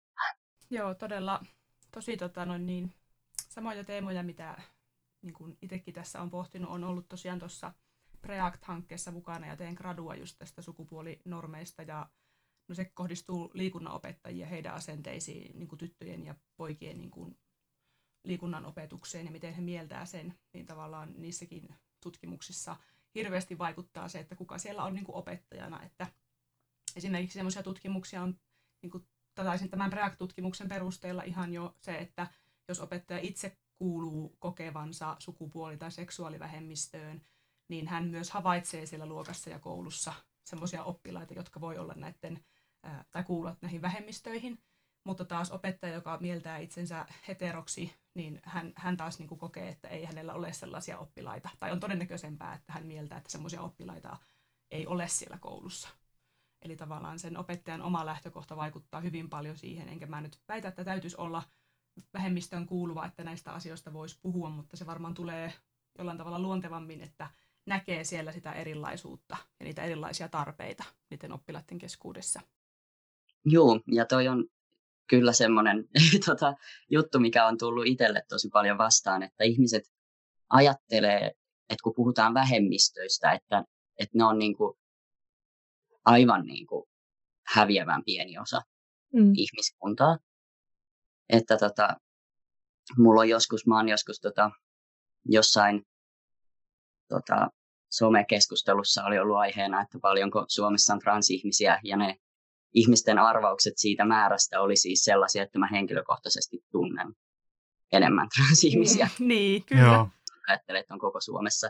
Joo, todella tosi tota, noin niin, samoja teemoja, mitä niin kuin itsekin tässä on pohtinut, on ollut tosiaan tuossa Preact-hankkeessa mukana ja teen gradua just tästä sukupuolinormeista ja no se kohdistuu liikunnanopettajien ja heidän asenteisiin niin kuin tyttöjen ja poikien niin kuin liikunnan opetukseen ja miten he mieltää sen, niin tavallaan niissäkin tutkimuksissa hirveästi vaikuttaa se, että kuka siellä on niin kuin opettajana. Että esimerkiksi sellaisia tutkimuksia on niin kuin, tämän PREAC-tutkimuksen perusteella ihan jo se, että jos opettaja itse kuuluu kokevansa sukupuoli- tai seksuaalivähemmistöön, niin hän myös havaitsee siellä luokassa ja koulussa semmoisia oppilaita, jotka voi olla näiden tai kuuluvat näihin vähemmistöihin. Mutta taas opettaja, joka mieltää itsensä heteroksi, niin hän, hän taas niin kuin kokee, että ei hänellä ole sellaisia oppilaita. Tai on todennäköisempää, että hän mieltää, että semmoisia oppilaita ei ole siellä koulussa. Eli tavallaan sen opettajan oma lähtökohta vaikuttaa hyvin paljon siihen, enkä mä nyt väitä, että täytyisi olla vähemmistön kuuluva, että näistä asioista voisi puhua, mutta se varmaan tulee jollain tavalla luontevammin, että näkee siellä sitä erilaisuutta ja niitä erilaisia tarpeita niiden oppilaiden keskuudessa. Joo, ja toi on kyllä semmoinen [LAUGHS] tota, juttu, mikä on tullut itselle tosi paljon vastaan, että ihmiset ajattelee, että kun puhutaan vähemmistöistä, että, että ne on niin kuin aivan niin kuin häviävän pieni osa mm. ihmiskuntaa. Että tota, mulla on joskus, mä oon joskus tota, jossain tota, somekeskustelussa oli ollut aiheena, että paljonko Suomessa on transihmisiä, ja ne ihmisten arvaukset siitä määrästä oli siis sellaisia, että mä henkilökohtaisesti tunnen enemmän transihmisiä. Mm, [LAUGHS] niin, kyllä. Joo. Ajattelen, että on koko Suomessa.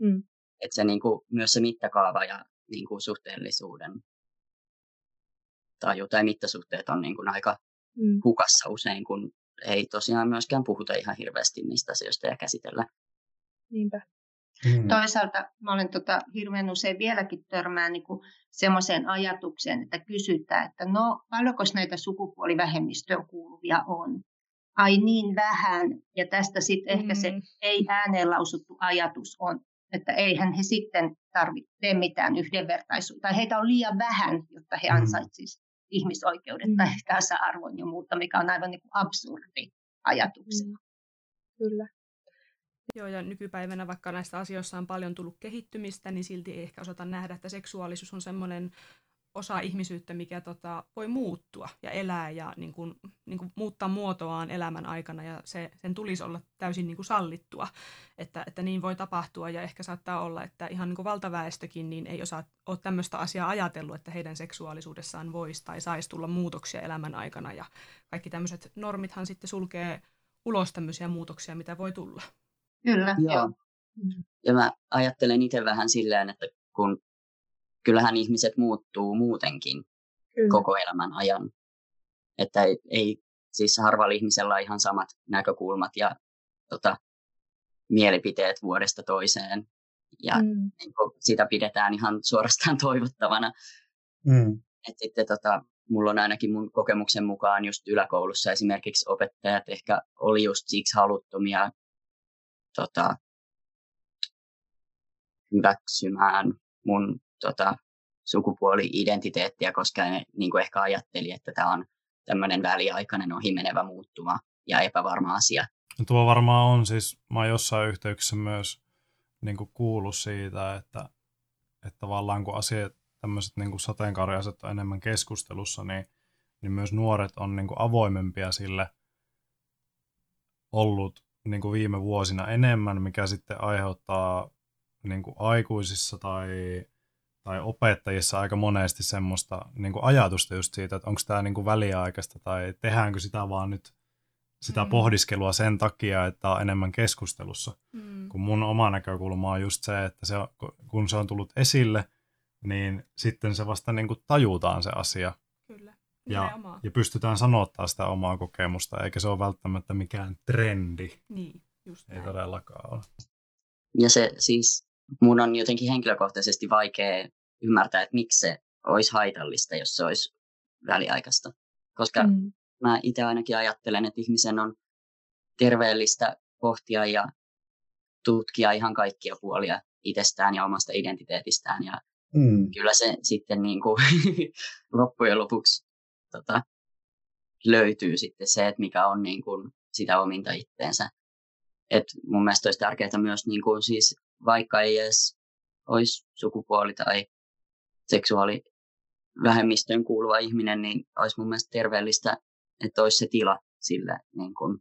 Mm. Että se niin kuin, myös se mittakaava ja niin kuin, suhteellisuuden taju tai mittasuhteet on niin kuin, aika mm. hukassa usein, kun ei tosiaan myöskään puhuta ihan hirveästi niistä asioista ja käsitellä. Niinpä. Mm. Toisaalta mä olen tota, hirveän usein vieläkin törmään niin semmoiseen ajatukseen, että kysytään, että no paljonko näitä sukupuolivähemmistöön kuuluvia on. Ai niin vähän, ja tästä sitten mm. ehkä se mm. ei ääneen lausuttu ajatus on, että eihän he sitten tarvitse mitään yhdenvertaisuutta, tai heitä on liian vähän, jotta he mm. ansaitsisivat ihmisoikeudet mm. tai tasa-arvon ja muuta, mikä on aivan niin kuin absurdi ajatuksena. Mm. Kyllä. Joo, ja nykypäivänä vaikka näistä asioista on paljon tullut kehittymistä, niin silti ei ehkä osata nähdä, että seksuaalisuus on semmoinen osa ihmisyyttä, mikä tota, voi muuttua ja elää ja niin kuin, niin kuin muuttaa muotoaan elämän aikana ja se, sen tulisi olla täysin niin kuin sallittua, että, että niin voi tapahtua ja ehkä saattaa olla, että ihan niin kuin valtaväestökin niin ei osaa ole tämmöistä asiaa ajatellut, että heidän seksuaalisuudessaan voisi tai saisi tulla muutoksia elämän aikana ja kaikki tämmöiset normithan sitten sulkee ulos tämmöisiä muutoksia, mitä voi tulla. Kyllä, joo. joo. Ja mä ajattelen itse vähän silleen, että kun kyllähän ihmiset muuttuu muutenkin Kyllä. koko elämän ajan. Että ei, ei siis harvalla ihmisellä ihan samat näkökulmat ja tota, mielipiteet vuodesta toiseen. Ja mm. niin kuin, sitä pidetään ihan suorastaan [LAUGHS] toivottavana. Mm. Et sitten tota, mulla on ainakin mun kokemuksen mukaan just yläkoulussa esimerkiksi opettajat ehkä oli just siksi haluttomia tota, hyväksymään mun tota, sukupuoli-identiteettiä, koska ne niin kuin ehkä ajatteli, että tämä on tämmöinen väliaikainen ohimenevä muuttuva ja epävarma asia. No tuo varmaan on siis, mä oon jossain yhteyksissä myös niin kuin kuullut siitä, että, että tavallaan kun asiat, tämmöiset niin sateenkaariasiat on enemmän keskustelussa, niin, niin myös nuoret on niin kuin avoimempia sille ollut niin kuin viime vuosina enemmän, mikä sitten aiheuttaa niin kuin aikuisissa tai, tai opettajissa aika monesti semmoista niin kuin ajatusta just siitä, että onko tämä niin kuin väliaikaista tai tehdäänkö sitä vaan nyt sitä mm. pohdiskelua sen takia, että on enemmän keskustelussa. Mm. Kun mun oma näkökulma on just se, että se, kun se on tullut esille, niin sitten se vasta niin kuin tajutaan se asia. Ja, ja pystytään sanottaa sitä omaa kokemusta, eikä se ole välttämättä mikään trendi. Niin, just Ei todellakaan ole. Ja se siis, mun on jotenkin henkilökohtaisesti vaikea ymmärtää, että miksi se olisi haitallista, jos se olisi väliaikaista. Koska mm. mä itse ainakin ajattelen, että ihmisen on terveellistä pohtia ja tutkia ihan kaikkia puolia itsestään ja omasta identiteetistään. Ja mm. kyllä se sitten niin kuin [LAUGHS] loppujen lopuksi tota, löytyy sitten se, että mikä on niin kuin sitä ominta itteensä. Et mun mielestä olisi tärkeää myös, niin kuin siis, vaikka ei edes olisi sukupuoli tai seksuaalivähemmistöön kuuluva ihminen, niin olisi mun mielestä terveellistä, että olisi se tila sille niin kuin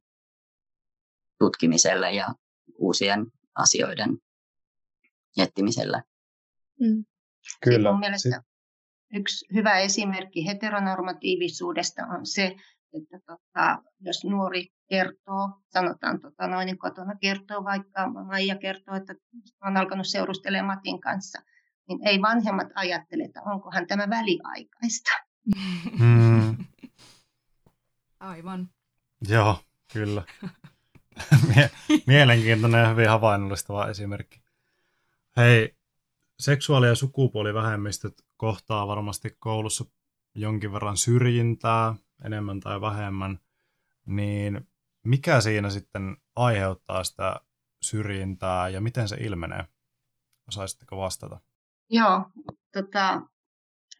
tutkimiselle ja uusien asioiden etsimiselle. Mm. Kyllä. Mun mielestä yksi hyvä esimerkki heteronormatiivisuudesta on se, että tota, jos nuori kertoo, sanotaan tota, noin niin kotona kertoo, vaikka Maija kertoo, että on alkanut seurustelemaan Matin kanssa, niin ei vanhemmat ajattele, että onkohan tämä väliaikaista. Mm. Aivan. Joo, kyllä. Mielenkiintoinen ja hyvin havainnollistava esimerkki. Hei, seksuaali- ja sukupuolivähemmistöt kohtaa varmasti koulussa jonkin verran syrjintää, enemmän tai vähemmän, niin mikä siinä sitten aiheuttaa sitä syrjintää ja miten se ilmenee? Osaisitteko vastata? Joo, tota,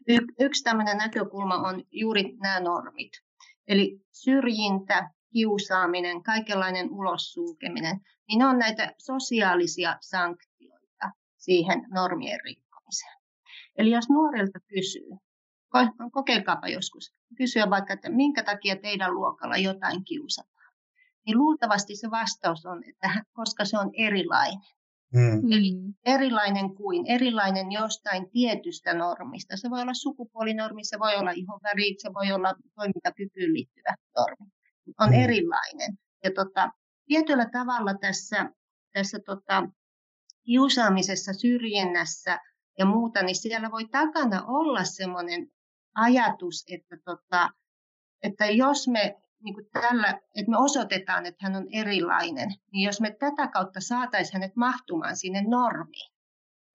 y- yksi tämmöinen näkökulma on juuri nämä normit. Eli syrjintä, kiusaaminen, kaikenlainen ulossulkeminen, niin ne on näitä sosiaalisia sanktioita siihen normien. Eli jos nuorilta kysyy, kokeilkaapa joskus, kysyä vaikka, että minkä takia teidän luokalla jotain kiusataan, niin luultavasti se vastaus on, että [LAUGHS] koska se on erilainen. Mm. Eli erilainen kuin, erilainen jostain tietystä normista. Se voi olla sukupuolinormi, se voi olla ihonväri, se voi olla toimintakykyyn liittyvä normi. On mm. erilainen. Ja tota, tietyllä tavalla tässä, tässä tota, kiusaamisessa, syrjinnässä ja muuta, niin siellä voi takana olla semmoinen ajatus, että, tota, että jos me niin kuin tällä, että me osoitetaan, että hän on erilainen, niin jos me tätä kautta saataisiin hänet mahtumaan sinne normiin,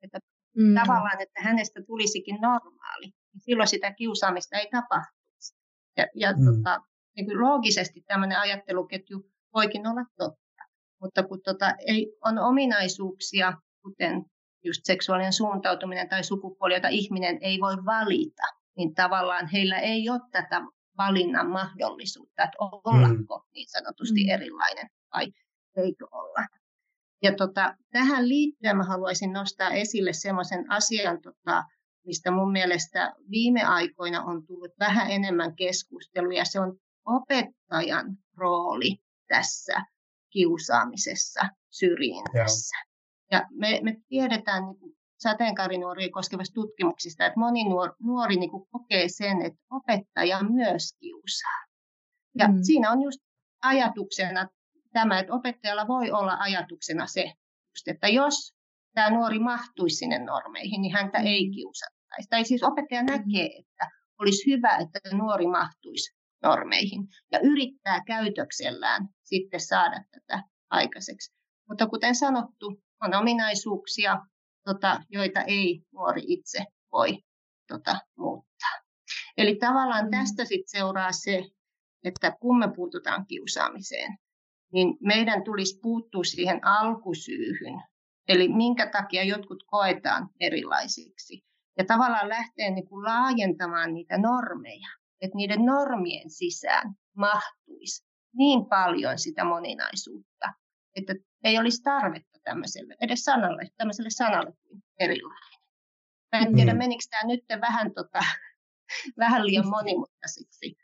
että mm. tavallaan, että hänestä tulisikin normaali, niin silloin sitä kiusaamista ei tapahtuisi. Ja, ja mm. tota, niin kuin loogisesti tämmöinen ajatteluketju voikin olla totta, mutta kun tota, ei, on ominaisuuksia, kuten just seksuaalinen suuntautuminen tai sukupuoli, jota ihminen ei voi valita, niin tavallaan heillä ei ole tätä valinnan mahdollisuutta, että ollako mm. niin sanotusti mm. erilainen vai eikö olla. Ja tota, tähän liittyen mä haluaisin nostaa esille sellaisen asian, tota, mistä mun mielestä viime aikoina on tullut vähän enemmän keskustelua, ja se on opettajan rooli tässä kiusaamisessa, syrjinnässä. Ja me, me tiedetään niin sateenkaarinuoria koskevasta tutkimuksista, että moni nuori, nuori niin kuin kokee sen, että opettaja myös kiusaa. Ja mm. siinä on just ajatuksena tämä, että opettajalla voi olla ajatuksena se, just, että jos tämä nuori mahtuisi sinne normeihin, niin häntä ei mm. kiusattaisi. Tai siis opettaja mm. näkee, että olisi hyvä, että nuori mahtuisi normeihin ja yrittää käytöksellään sitten saada tätä aikaiseksi. Mutta kuten sanottu, on ominaisuuksia, tota, joita ei nuori itse voi tota, muuttaa. Eli tavallaan mm. tästä sitten seuraa se, että kun me puututaan kiusaamiseen, niin meidän tulisi puuttua siihen alkusyyhyn, eli minkä takia jotkut koetaan erilaisiksi. Ja tavallaan lähteä niin kuin laajentamaan niitä normeja, että niiden normien sisään mahtuisi niin paljon sitä moninaisuutta, että ei olisi tarvetta tämmöiselle, edes sanalle, tämmöiselle sanalle kuin erilainen. Mä en tiedä, mm. menikö tämä nyt vähän, tota, [LAUGHS] vähän liian monimutkaisiksi.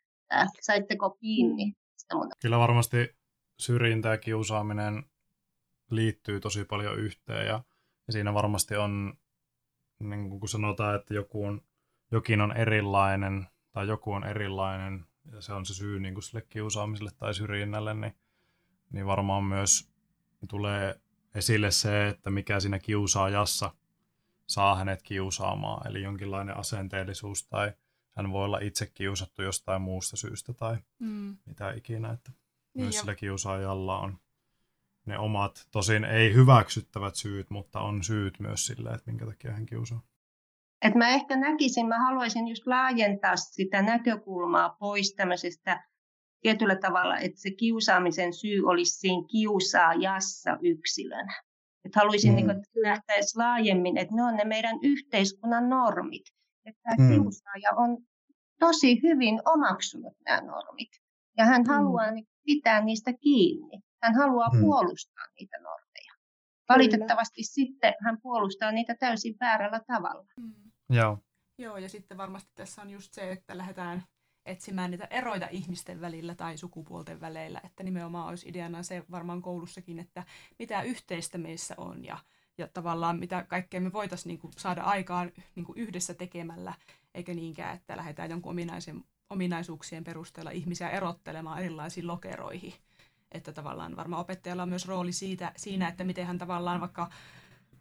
Saitteko kiinni mun... Kyllä varmasti syrjintä ja kiusaaminen liittyy tosi paljon yhteen ja, ja siinä varmasti on, niin kun sanotaan, että joku on, jokin on erilainen tai joku on erilainen ja se on se syy niin kuin sille kiusaamiselle tai syrjinnälle, niin, niin varmaan myös tulee esille se, että mikä siinä kiusaajassa saa hänet kiusaamaan, eli jonkinlainen asenteellisuus tai hän voi olla itse kiusattu jostain muusta syystä tai mm. mitä ikinä, että niin myös jo. sillä kiusaajalla on ne omat, tosin ei hyväksyttävät syyt, mutta on syyt myös sille, että minkä takia hän kiusaa. Et mä ehkä näkisin, mä haluaisin just laajentaa sitä näkökulmaa pois tämmöisestä tietyllä tavalla, että se kiusaamisen syy olisi siinä kiusaajassa yksilönä. Että haluaisin mm. niin kuin, että nähtäisiin laajemmin, että ne on ne meidän yhteiskunnan normit. Että mm. kiusaaja on tosi hyvin omaksunut nämä normit. Ja hän mm. haluaa niin pitää niistä kiinni. Hän haluaa mm. puolustaa niitä normeja. Valitettavasti Kyllä. sitten hän puolustaa niitä täysin väärällä tavalla. Mm. Joo. Joo, ja sitten varmasti tässä on just se, että lähdetään etsimään niitä eroita ihmisten välillä tai sukupuolten väleillä, että nimenomaan olisi ideana se varmaan koulussakin, että mitä yhteistä meissä on ja, ja tavallaan mitä kaikkea me voitaisiin niin saada aikaan niin yhdessä tekemällä, eikä niinkään, että lähdetään jonkun ominaisen, ominaisuuksien perusteella ihmisiä erottelemaan erilaisiin lokeroihin. Että tavallaan varmaan opettajalla on myös rooli siitä, siinä, että miten hän tavallaan vaikka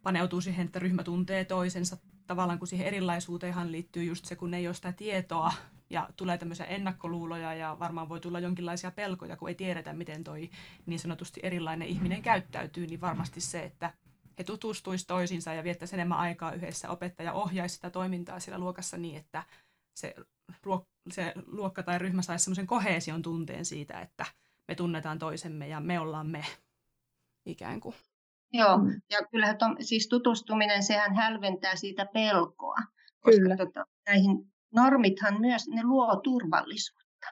paneutuu siihen, että ryhmä tuntee toisensa tavallaan, kun siihen erilaisuuteenhan liittyy just se, kun ei ole sitä tietoa ja tulee tämmöisiä ennakkoluuloja ja varmaan voi tulla jonkinlaisia pelkoja, kun ei tiedetä, miten toi niin sanotusti erilainen ihminen käyttäytyy, niin varmasti se, että he tutustuisivat toisiinsa ja viettäisi enemmän aikaa yhdessä. Opettaja ohjaisi sitä toimintaa siellä luokassa niin, että se, ruok- se luokka tai ryhmä saisi semmoisen koheesion tunteen siitä, että me tunnetaan toisemme ja me ollaan me ikään kuin. Joo, ja kyllähän to, siis tutustuminen, sehän hälventää siitä pelkoa. Koska Kyllä. Tota, näihin normithan myös, ne luo turvallisuutta.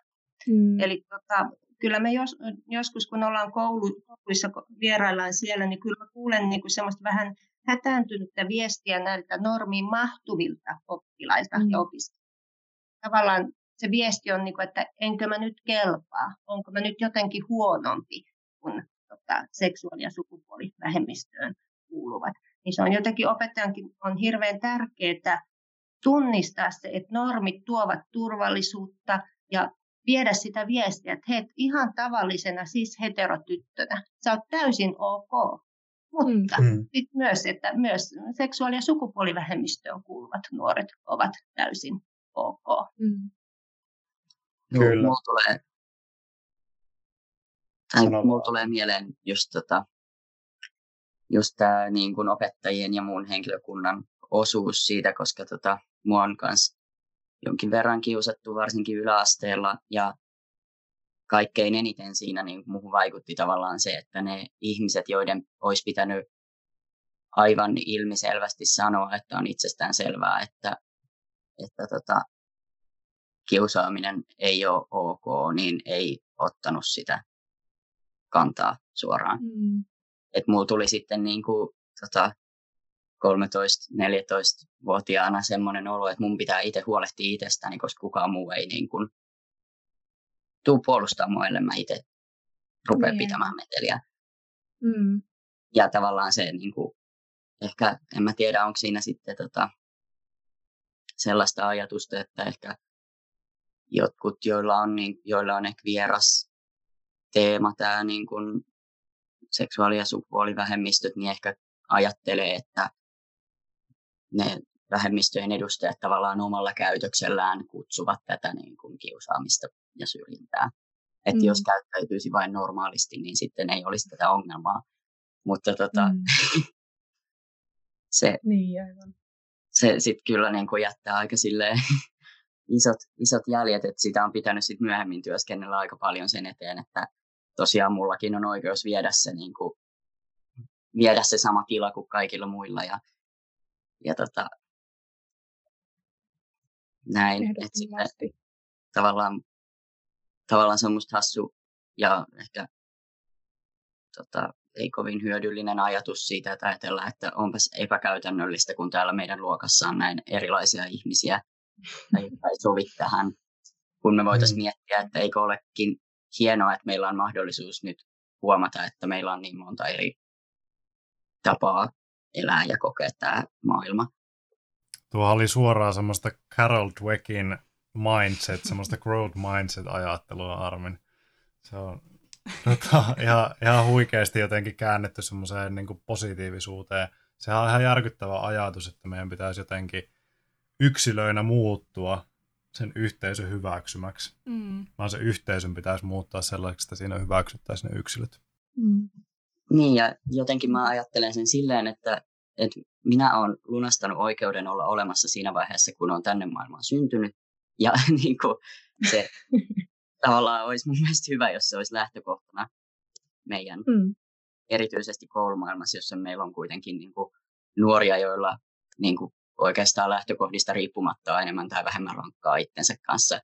Mm. Eli tota, kyllä me jos, joskus, kun ollaan koulu, kouluissa, vieraillaan siellä, niin kyllä kuulen niin kuin semmoista vähän hätääntynyttä viestiä näiltä normiin mahtuvilta oppilailta mm. ja opiskelijoilta. Tavallaan se viesti on, niin kuin, että enkö mä nyt kelpaa, onko mä nyt jotenkin huonompi kuin tota, seksuaali- ja sukupuolivähemmistöön kuuluvat. Niin se on jotenkin opettajankin on hirveän tärkeää tunnistaa se, että normit tuovat turvallisuutta ja viedä sitä viestiä, että hei, ihan tavallisena, siis heterotyttönä, sä oot täysin ok. Mutta mm. sit myös, että myös seksuaali- ja sukupuolivähemmistöön kuuluvat nuoret ovat täysin ok. Mm. Kyllä. Mulla tulee, tai mulla tulee mieleen just, tota, just tämä niin kuin opettajien ja muun henkilökunnan osuus siitä, koska tota, mua on kanssa jonkin verran kiusattu, varsinkin yläasteella, ja kaikkein eniten siinä niin muuhun vaikutti tavallaan se, että ne ihmiset, joiden olisi pitänyt aivan ilmiselvästi sanoa, että on itsestään selvää, että, että tota, kiusaaminen ei ole ok, niin ei ottanut sitä kantaa suoraan. Mm. Et mulla tuli sitten niin kuin, tota, 13-14-vuotiaana semmoinen olo, että mun pitää itse huolehtia itsestäni, koska kukaan muu ei niin kuin, tuu puolustaa mua, ellei mä itse rupea niin. pitämään meteliä. Mm. Ja tavallaan se, niin kuin, ehkä en mä tiedä, onko siinä sitten tota, sellaista ajatusta, että ehkä jotkut, joilla on, niin, joilla on ehkä vieras teema tämä niin kuin seksuaali- ja sukupuolivähemmistöt, niin ehkä ajattelee, että ne vähemmistöjen edustajat tavallaan omalla käytöksellään kutsuvat tätä niin kuin kiusaamista ja syrjintää. Että mm. jos käyttäytyisi vain normaalisti, niin sitten ei olisi tätä ongelmaa. Mutta tota, mm. [LAUGHS] se, niin, aivan. se sitten kyllä niin kuin jättää aika silleen [LAUGHS] isot, isot jäljet, että sitä on pitänyt sit myöhemmin työskennellä aika paljon sen eteen, että tosiaan mullakin on oikeus viedä se, niin kuin, viedä se sama tila kuin kaikilla muilla ja ja tota, näin. Et sitten, tavallaan, tavallaan se on musta hassu ja ehkä tota, ei kovin hyödyllinen ajatus siitä, että ajatellaan, että onpas epäkäytännöllistä, kun täällä meidän luokassa on näin erilaisia ihmisiä, tai ei sovi tähän, kun me voitaisiin mm. miettiä, että eikö olekin hienoa, että meillä on mahdollisuus nyt huomata, että meillä on niin monta eri tapaa elää ja kokea tämä maailma. Tuo oli suoraan semmoista Carol Dweckin mindset, semmoista growth mindset-ajattelua, Armin. Se on tota, ihan, ihan huikeasti jotenkin käännetty semmoiseen niin positiivisuuteen. Sehän on ihan järkyttävä ajatus, että meidän pitäisi jotenkin yksilöinä muuttua sen yhteisön hyväksymäksi. Mm. Vaan se yhteisön pitäisi muuttaa sellaiseksi, että siinä hyväksyttäisiin ne yksilöt. Mm. Niin, ja jotenkin mä ajattelen sen silleen, että, että minä olen lunastanut oikeuden olla olemassa siinä vaiheessa, kun on tänne maailmaan syntynyt. Ja [LAUGHS] niin kuin se [LAUGHS] tavallaan olisi mun mielestä hyvä, jos se olisi lähtökohtana meidän mm. erityisesti koulumaailmassa, jossa meillä on kuitenkin niin kuin nuoria, joilla niin kuin oikeastaan lähtökohdista riippumatta on enemmän tai vähemmän rankkaa itsensä kanssa.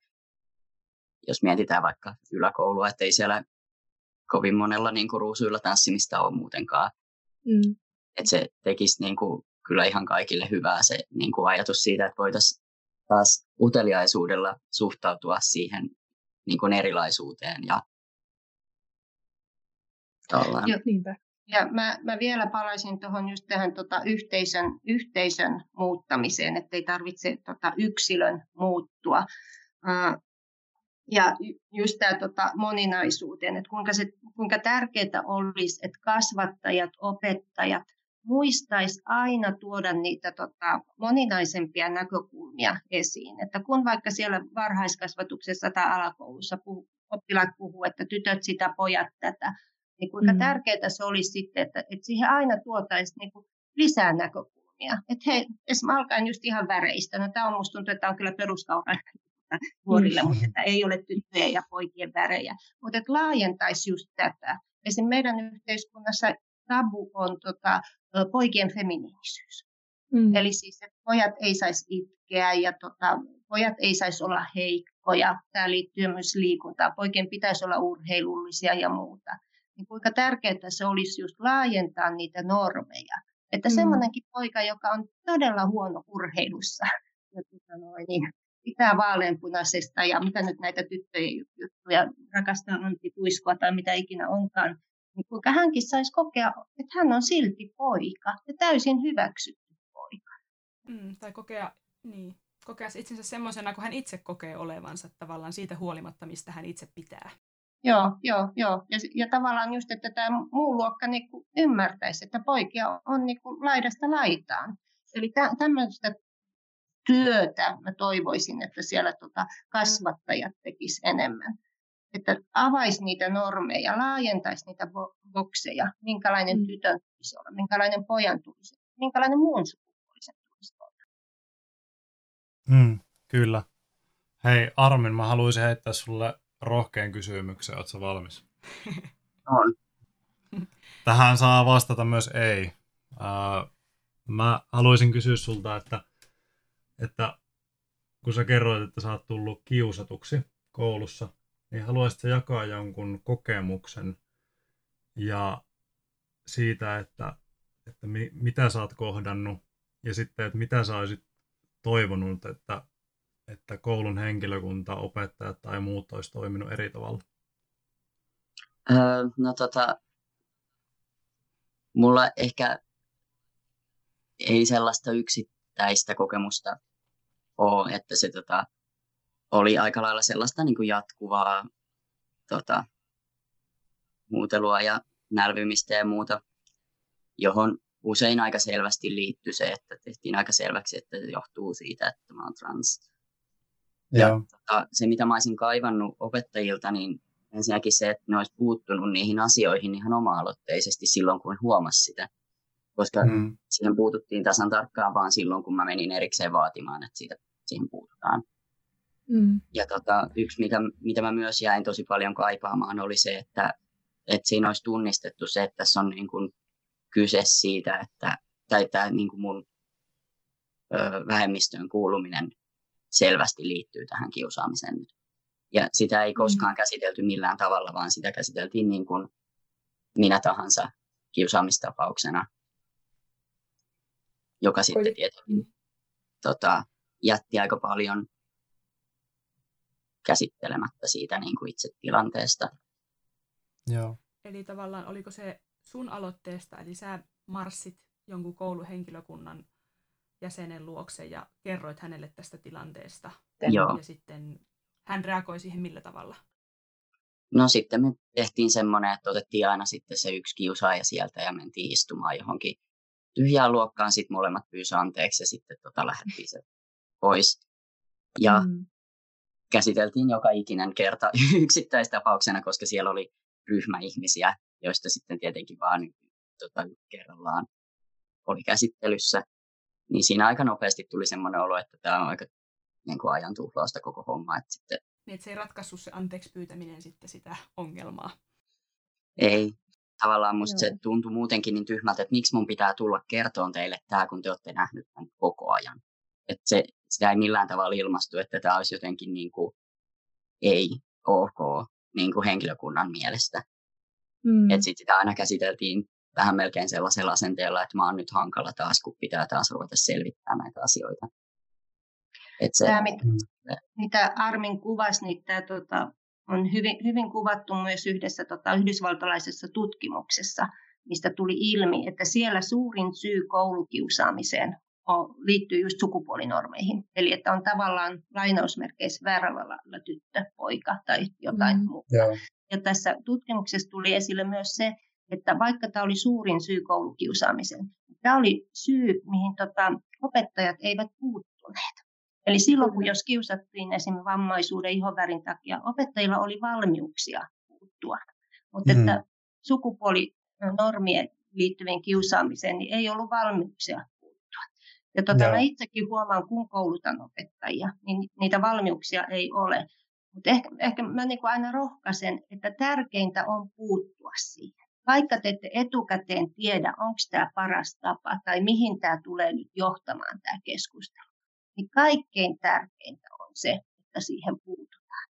Jos mietitään vaikka yläkoulua, että ei siellä kovin monella niin kuin ruusuilla tanssimista ole muutenkaan. Mm. Että se tekisi niin kuin, kyllä ihan kaikille hyvää se niin kuin ajatus siitä, että voitaisiin taas uteliaisuudella suhtautua siihen niin kuin erilaisuuteen ja Ja, niinpä. Ja mä, mä vielä palaisin tuohon just tähän tota yhteisön, yhteisön muuttamiseen, että ei tarvitse tota yksilön muuttua. Ja just tämä tota moninaisuuteen, että kuinka, se, kuinka tärkeää olisi, että kasvattajat, opettajat muistaisi aina tuoda niitä tota, moninaisempia näkökulmia esiin. Että kun vaikka siellä varhaiskasvatuksessa tai alakoulussa puhu, oppilaat puhuu, että tytöt sitä, pojat tätä, niin kuinka mm. tärkeää se olisi sitten, että, että siihen aina tuotaisiin niin kuin lisää näkökulmia. Että hei, esimerkiksi alkaen just ihan väreistä. No tämä on musta tuntuu, että tämä on kyllä peruskaura [LAUGHS] nuorille, mm. mutta että ei ole tyttöjen ja poikien värejä. Mutta että laajentaisi just tätä. Esimerkiksi meidän yhteiskunnassa tabu on tota, poikien feminiinisyys. Mm. Eli siis, että pojat ei saisi itkeä ja tota, pojat ei saisi olla heikkoja. Tämä liittyy myös liikuntaan. Poikien pitäisi olla urheilullisia ja muuta. Niin kuinka tärkeää se olisi just laajentaa niitä normeja. Että mm. semmoinenkin poika, joka on todella huono urheilussa, [LAUGHS] ja tota noin, niin pitää vaaleanpunaisesta ja mitä nyt näitä tyttöjen juttuja, rakastaa Antti Tuiskua tai mitä ikinä onkaan, niin kuinka hänkin saisi kokea, että hän on silti poika ja täysin hyväksytty poika. Mm, tai kokea, niin, kokea itsensä semmoisena, kun hän itse kokee olevansa tavallaan siitä huolimatta, mistä hän itse pitää. Joo, joo, joo. Ja, ja tavallaan just, että tämä muu luokka niin kuin ymmärtäisi, että poikia on niin kuin laidasta laitaan. Eli tä, tämmöistä työtä mä toivoisin, että siellä tota kasvattajat tekisivät enemmän että avaisi niitä normeja, laajentaisi niitä bokseja, minkälainen mm. tytön tulisi olla, minkälainen pojan tulisi olla, minkälainen muun sukupuolisen tulisi olla. Mm, kyllä. Hei Armin, mä haluaisin heittää sulle rohkean kysymyksen. Oletko valmis? [LAUGHS] On. Tähän saa vastata myös ei. Uh, mä haluaisin kysyä sulta, että, että kun sä kerroit, että sä oot tullut kiusatuksi koulussa, niin haluaisitko jakaa jonkun kokemuksen ja siitä, että, että mi, mitä sä oot kohdannut ja sitten, että mitä sä olisit toivonut, että, että koulun henkilökunta, opettajat tai muut olisi toiminut eri tavalla? Öö, no tota, mulla ehkä ei sellaista yksittäistä kokemusta ole, että se tota, oli aika lailla sellaista niin kuin jatkuvaa tota, muutelua ja nälvymistä ja muuta, johon usein aika selvästi liittyy se, että tehtiin aika selväksi, että se johtuu siitä, että mä oon trans. Ja, ja tota, se, mitä mä olisin kaivannut opettajilta, niin ensinnäkin se, että ne olisi puuttunut niihin asioihin ihan oma-aloitteisesti silloin, kun huomasi sitä. Koska mm. siihen puututtiin tasan tarkkaan vaan silloin, kun mä menin erikseen vaatimaan, että siitä, siihen puututaan. Mm. Ja tota, yksi, mitä, mitä mä myös jäin tosi paljon kaipaamaan, oli se, että, että siinä olisi tunnistettu se, että tässä on niin kuin kyse siitä, että tai tämä niin kuin mun ö, vähemmistöön kuuluminen selvästi liittyy tähän kiusaamiseen nyt. Ja sitä ei mm. koskaan mm. käsitelty millään tavalla, vaan sitä käsiteltiin niin kuin minä tahansa kiusaamistapauksena, joka sitten tietenkin tota, jätti aika paljon käsittelemättä siitä niin kuin itse tilanteesta. Joo. Eli tavallaan oliko se sun aloitteesta, eli sä marssit jonkun kouluhenkilökunnan jäsenen luokse ja kerroit hänelle tästä tilanteesta. Joo. Ja sitten hän reagoi siihen millä tavalla? No sitten me tehtiin semmoinen, että otettiin aina sitten se yksi kiusaaja sieltä ja mentiin istumaan johonkin tyhjään luokkaan. Sitten molemmat pyysi anteeksi ja sitten tota lähdettiin se pois. Ja mm käsiteltiin joka ikinen kerta [LAUGHS] yksittäistapauksena, koska siellä oli ryhmä ihmisiä, joista sitten tietenkin vaan tota, kerrallaan oli käsittelyssä. Niin siinä aika nopeasti tuli semmoinen olo, että tämä on aika niin kuin ajan tuhlausta koko homma. Että sitten... Niin, että se ei ratkaissut se anteeksi pyytäminen sitten sitä ongelmaa. Ei. tavallaan musta Joo. se tuntui muutenkin niin tyhmältä, että miksi mun pitää tulla kertoon teille tämä, kun te olette nähnyt tämän koko ajan. Että se, sitä ei millään tavalla ilmastu, että tämä olisi jotenkin niin kuin ei ok niin kuin henkilökunnan mielestä. Mm. Että sit sitä aina käsiteltiin vähän melkein sellaisella asenteella, että mä oon nyt hankala taas, kun pitää taas ruveta selvittämään näitä asioita. Et se, Tämä, mit- mitä Armin kuvasi, niin tämä tota, on hyvin, hyvin kuvattu myös yhdessä tota, yhdysvaltalaisessa tutkimuksessa, mistä tuli ilmi, että siellä suurin syy koulukiusaamiseen on, liittyy just sukupuolinormeihin. Eli että on tavallaan lainausmerkeissä väärällä lailla tyttö, poika tai jotain Mm. mm. muuta. Joo. Ja tässä tutkimuksessa tuli esille myös se, että vaikka tämä oli suurin syy koulukiusaamiseen, tämä oli syy, mihin tota, opettajat eivät puuttuneet. Eli silloin, kun jos kiusattiin esimerkiksi vammaisuuden ihonvärin takia, opettajilla oli valmiuksia puuttua. Mutta Mm. että sukupuolinormien liittyviin kiusaamiseen niin ei ollut valmiuksia puuttua. Ja tota, Joo. mä itsekin huomaan, kun koulutan opettajia, niin niitä valmiuksia ei ole. Mutta ehkä, ehkä mä niin kuin aina rohkaisen, että tärkeintä on puuttua siihen. Vaikka te ette etukäteen tiedä, onko tämä paras tapa tai mihin tämä tulee nyt johtamaan tämä keskustelu, niin kaikkein tärkeintä on se, että siihen puututaan.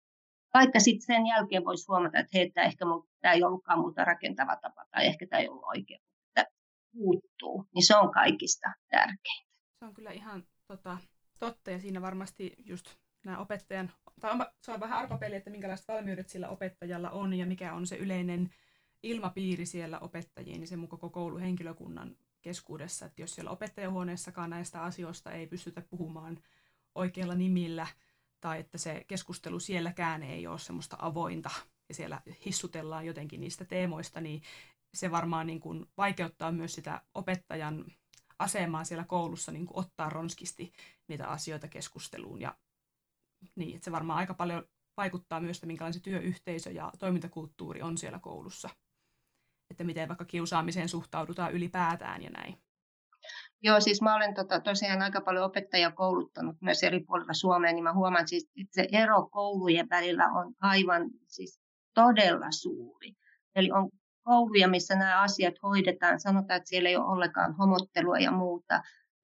Vaikka sitten sen jälkeen voisi huomata, että hei, tämä, ehkä tämä ei ollutkaan multa rakentava tapa tai ehkä tämä ei ollut oikein, mutta puuttuu, niin se on kaikista tärkeintä. Se on kyllä ihan tota, totta ja siinä varmasti just nämä opettajan, tai on, se on vähän arpapeli, että minkälaiset valmiudet sillä opettajalla on ja mikä on se yleinen ilmapiiri siellä opettajien ja sen mun koko kouluhenkilökunnan keskuudessa, että jos siellä opettajahuoneessakaan näistä asioista ei pystytä puhumaan oikeilla nimillä tai että se keskustelu sielläkään ei ole semmoista avointa ja siellä hissutellaan jotenkin niistä teemoista, niin se varmaan niin kuin vaikeuttaa myös sitä opettajan asemaa siellä koulussa niin kuin ottaa ronskisti niitä asioita keskusteluun. Ja niin, että se varmaan aika paljon vaikuttaa myös, että minkälainen se työyhteisö ja toimintakulttuuri on siellä koulussa. Että miten vaikka kiusaamiseen suhtaudutaan ylipäätään ja näin. Joo, siis mä olen tota, tosiaan aika paljon opettajia kouluttanut myös eri puolilla Suomea, niin mä huomaan siis, että se ero koulujen välillä on aivan siis todella suuri. Eli on kouluja, missä nämä asiat hoidetaan, sanotaan, että siellä ei ole ollenkaan homottelua ja muuta.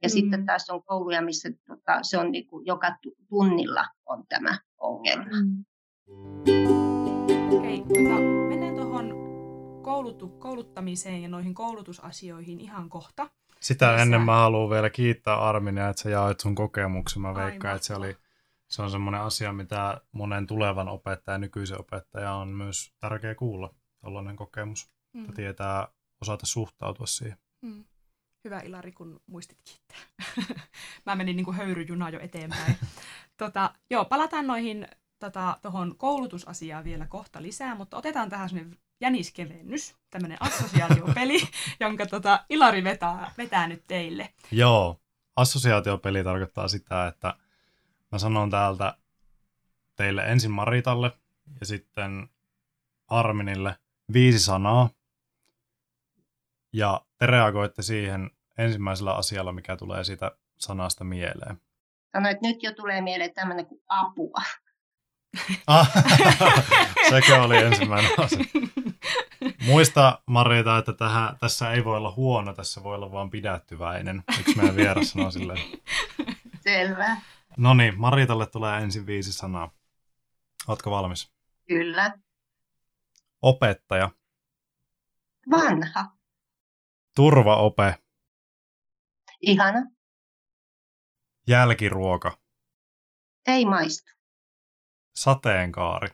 Ja Mm. sitten taas on kouluja, missä tota, se on niin kuin joka tu- tunnilla on tämä ongelma. Mm. Okei, tota, mennään tuohon koulutu- kouluttamiseen ja noihin koulutusasioihin ihan kohta. Sitä Lisää. ennen mä haluan vielä kiittää Arminia, että sä jaoit sun kokemuksen. Mä veikkaan, että se, oli, se on semmoinen asia, mitä monen tulevan opettajan, nykyisen opettajan on myös tärkeä kuulla. Tällainen kokemus, Mm. että tietää osata suhtautua siihen. Mm. Hyvä Ilari, kun muistit kiittää. [LAUGHS] Mä menin niin kuin höyryjuna jo eteenpäin. [LAUGHS] tota, joo, palataan noihin tota, tuohon koulutusasiaan vielä kohta lisää, mutta otetaan tähän sellainen jäniskevennys, tämmöinen assosiaatiopeli, [LAUGHS] jonka tota, Ilari vetää, vetää nyt teille. Joo, assosiaatiopeli tarkoittaa sitä, että mä sanon täältä teille ensin Maritalle ja sitten Arminille viisi sanaa. Ja te reagoitte siihen ensimmäisellä asialla, mikä tulee siitä sanasta mieleen. Sanoin, että nyt jo tulee mieleen tämmöinen kuin apua. Ah, [LAUGHS] sekö oli ensimmäinen asia. Muista Marita, että tähän, tässä ei voi olla huono, tässä voi olla vaan pidättyväinen. Yksi meidän vieras sanoo silleen. Selvä. No niin, Maritalle tulee ensin viisi sanaa. Ootko valmis? Kyllä. Opettaja, Vanha. turvaope, Ihana. jälkiruoka, Ei maistu. Sateenkaari,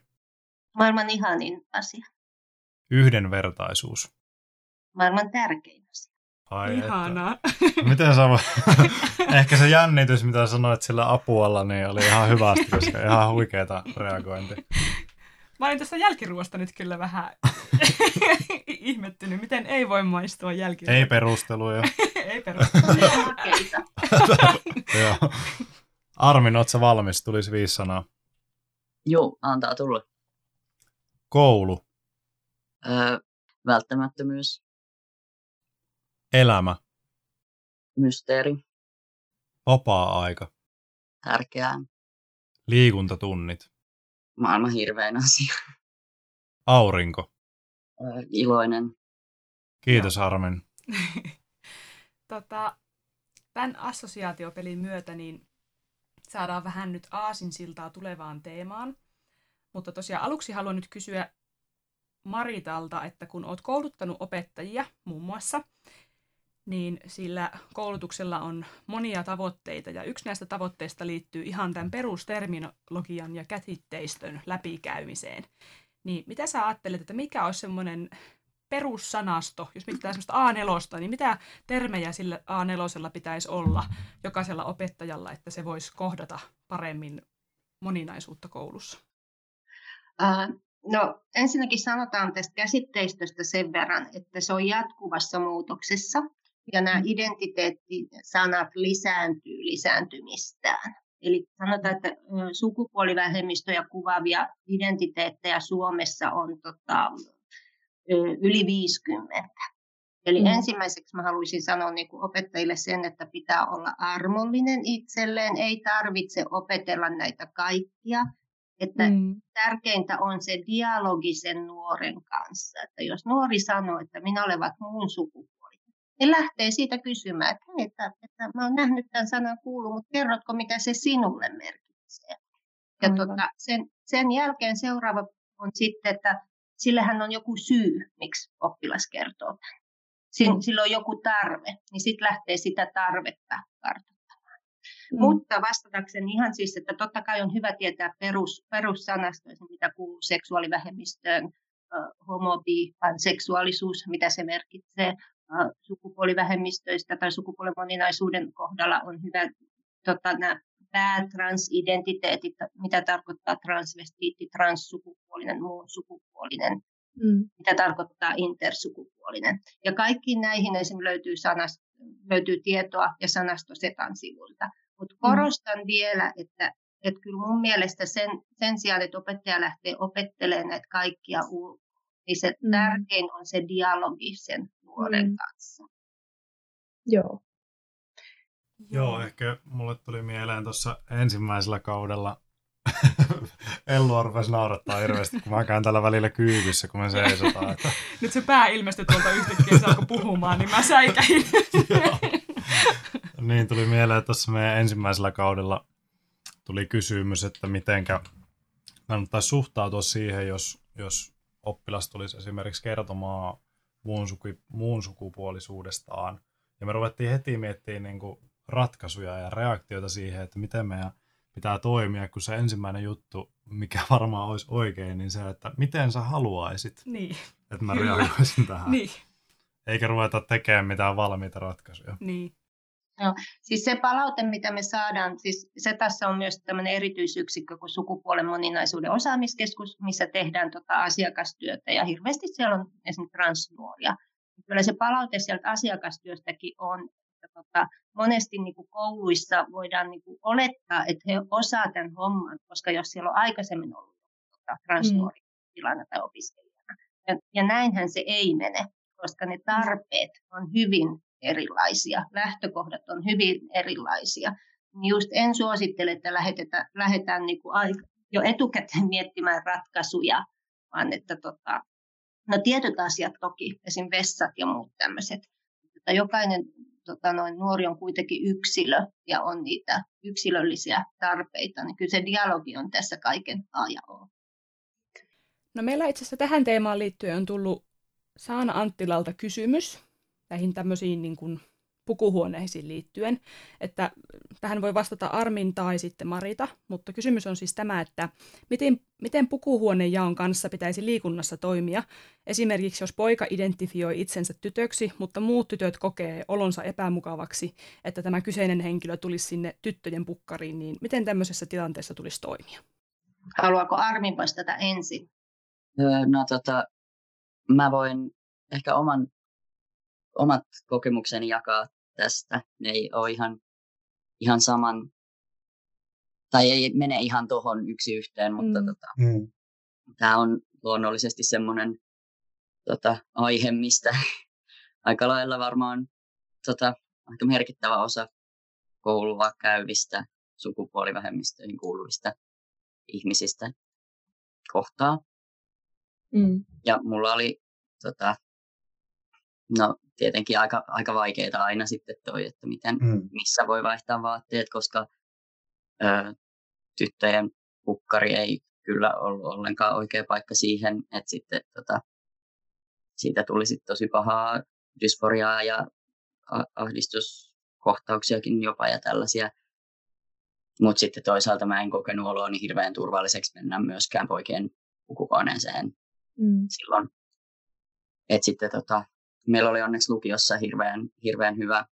Maailman ihanin asia. yhdenvertaisuus. Maailman tärkein asia. Ai Ihanaa. Että. Miten sä. [LAUGHS] Ehkä se jännitys, mitä sanoit sillä apualla, niin oli ihan hyvästi, koska ihan huikeeta reagointi. Mä olin tästä jälkiruosta nyt kyllä vähän [LAUGHS] ihmettynyt, miten ei voi maistua jälkiruoka. Ei perusteluja. [LAUGHS] ei perustelu. Makeita. Joo. Armin, oot sä valmis? Tulisi viisi sanaa. Joo, antaa tulla. Koulu, Öö, välttämättömyys, elämä, mysteeri, vapaa-aika, tärkeää, liikuntatunnit, maailman hirvein asia, aurinko, öö, iloinen, Kiitos Armin. [LAUGHS] tota, tämän assosiaatiopelin myötä niin saadaan vähän nyt aasinsiltaa tulevaan teemaan. Mutta tosiaan aluksi haluan nyt kysyä Maritalta, että kun olet kouluttanut opettajia muun muassa, niin sillä koulutuksella on monia tavoitteita ja yksi näistä tavoitteista liittyy ihan tämän perusterminologian ja käsitteistön läpikäymiseen. Niin mitä sä ajattelet, että mikä olisi semmoinen perussanasto, jos mietitään semmoista A4, niin mitä termejä sillä A4 pitäisi olla jokaisella opettajalla, että se voisi kohdata paremmin moninaisuutta koulussa? Uh, no ensinnäkin sanotaan tästä käsitteistöstä sen verran, että se on jatkuvassa muutoksessa ja nämä mm. identiteettisanat lisääntyy lisääntymistään. Eli sanotaan, että sukupuolivähemmistöjä kuvaavia identiteettejä Suomessa on tota, yli 50. Eli mm. ensimmäiseksi mä haluaisin sanoa niin kuin opettajille sen, että pitää olla armollinen itselleen, ei tarvitse opetella näitä kaikkia. Että mm. tärkeintä on se dialogi sen nuoren kanssa. Että jos nuori sanoo, että minä olen muun sukupuolinen, niin lähtee siitä kysymään, että, hei, että, että mä olen nähnyt tämän sanan kuulun, mutta kerrotko, mitä se sinulle merkitsee. Ja tota, sen, sen jälkeen seuraava on sitten, että sillähän on joku syy, miksi oppilas kertoo tämän. Mm. Sillä on joku tarve, niin sitten lähtee sitä tarvetta kartoittamaan. Mm. Mutta vastatakseni ihan siis, että totta kai on hyvä tietää perus, perussanastoista, mitä kuuluu seksuaalivähemmistöön, homobi, seksuaalisuus, mitä se merkitsee, sukupuolivähemmistöistä tai sukupuolen moninaisuuden kohdalla on hyvä tota, nämä päätransidentiteetit, mitä tarkoittaa transvestiitti, transsukupuolinen, muun sukupuolinen, mm. mitä tarkoittaa intersukupuolinen. Ja kaikkiin näihin esimerkiksi löytyy, sanast, löytyy tietoa ja sanasto Setan sivulta. Mutta mm. korostan mm. vielä, että, että kyllä mun mielestä sen, sen sijaan, että opettaja lähtee opettelemaan näitä kaikkia ulkoa, niin se mm. tärkein on se dialogi sen nuoren mm. kanssa. Joo. Joo, ehkä mulle tuli mieleen tuossa ensimmäisellä kaudella [LAUGHS] Ellu rupesi naurattaa hirveästi, kun mä käyn tällä välillä kyykyssä, kun me seisotaan. Että... [LAUGHS] Nyt se pää ilmestyi tuolta yhtäkkiä, se alkoi puhumaan, niin mä säikäin. niin tuli mieleen, että tuossa meidän ensimmäisellä kaudella tuli kysymys, että mitenkä kannattaisi suhtautua siihen, jos, jos oppilas tulisi esimerkiksi kertomaan muun, suku, muun sukupuolisuudestaan. Ja me ruvettiin heti miettimään niin kuin ratkaisuja ja reaktioita siihen, että miten meidän pitää toimia, kun se ensimmäinen juttu, mikä [LAUGHS] varmaan olisi oikein, niin se, että miten sä haluaisit, niin. että mä reagoisin tähän. niin. Eikä ruveta tekemään mitään valmiita ratkaisuja. Niin. No, siis se palaute, mitä me saadaan, siis se tässä on myös tämmöinen erityisyksikkö kuin sukupuolen moninaisuuden osaamiskeskus, missä tehdään tota asiakastyötä ja hirveästi siellä on esimerkiksi transnuoria. Kyllä se palaute sieltä asiakastyöstäkin on, tota, monesti niin kuin kouluissa voidaan niin kuin olettaa, että he osaavat tämän homman, koska jos siellä on aikaisemmin ollut tota, transnuori mm. tai opiskelijana. Ja, ja näinhän se ei mene, koska ne tarpeet on hyvin erilaisia, lähtökohdat on hyvin erilaisia. Niin just en suosittele, että lähdetään, lähdetään niin kuin aika, jo etukäteen [LAUGHS] miettimään ratkaisuja, vaan että tota, no tietyt asiat toki, esim. vessat ja muut tämmöiset, mutta jokainen tota, noin, nuori on kuitenkin yksilö ja on niitä yksilöllisiä tarpeita, niin kyllä se dialogi on tässä kaiken A ja O. No meillä itse asiassa tähän teemaan liittyen on tullut Saana Anttilalta kysymys näihin tämmöisiin niin kuin pukuhuoneisiin liittyen, että tähän voi vastata Armin tai sitten Marita, mutta kysymys on siis tämä, että miten, miten pukuhuonejaon kanssa pitäisi liikunnassa toimia. Esimerkiksi jos poika identifioi itsensä tytöksi, mutta muut tytöt kokee olonsa epämukavaksi, että tämä kyseinen henkilö tulisi sinne tyttöjen pukkariin, niin miten tämmöisessä tilanteessa tulisi toimia? Haluaako Armin vastata ensin? No tota, mä voin ehkä oman, omat kokemukseni jakaa tästä. Ne ei ole ihan, ihan saman, tai ei mene ihan tuohon yksi yhteen, mutta mm. tota, mm. tämä on luonnollisesti semmoinen tota, aihe, mistä [LAUGHS] aika lailla varmaan tota, aika merkittävä osa koulua käyvistä sukupuolivähemmistöihin kuuluvista ihmisistä kohtaa. Mm. Ja mulla oli tota, no tietenkin aika, aika vaikeita aina sitten toi, että miten, mm. missä voi vaihtaa vaatteet, koska ö, tyttöjen pukkari ei kyllä ollut ollenkaan oikea paikka siihen, että sitten tota, siitä tuli sitten tosi pahaa dysforiaa ja ahdistuskohtauksiakin jopa ja tällaisia. Mutta sitten toisaalta mä en kokenut oloa niin hirveän turvalliseksi mennä myöskään poikien pukukoneeseen mm. silloin. Et sitten tota, meillä oli onneksi lukiossa hirveän, hirveän hyvä,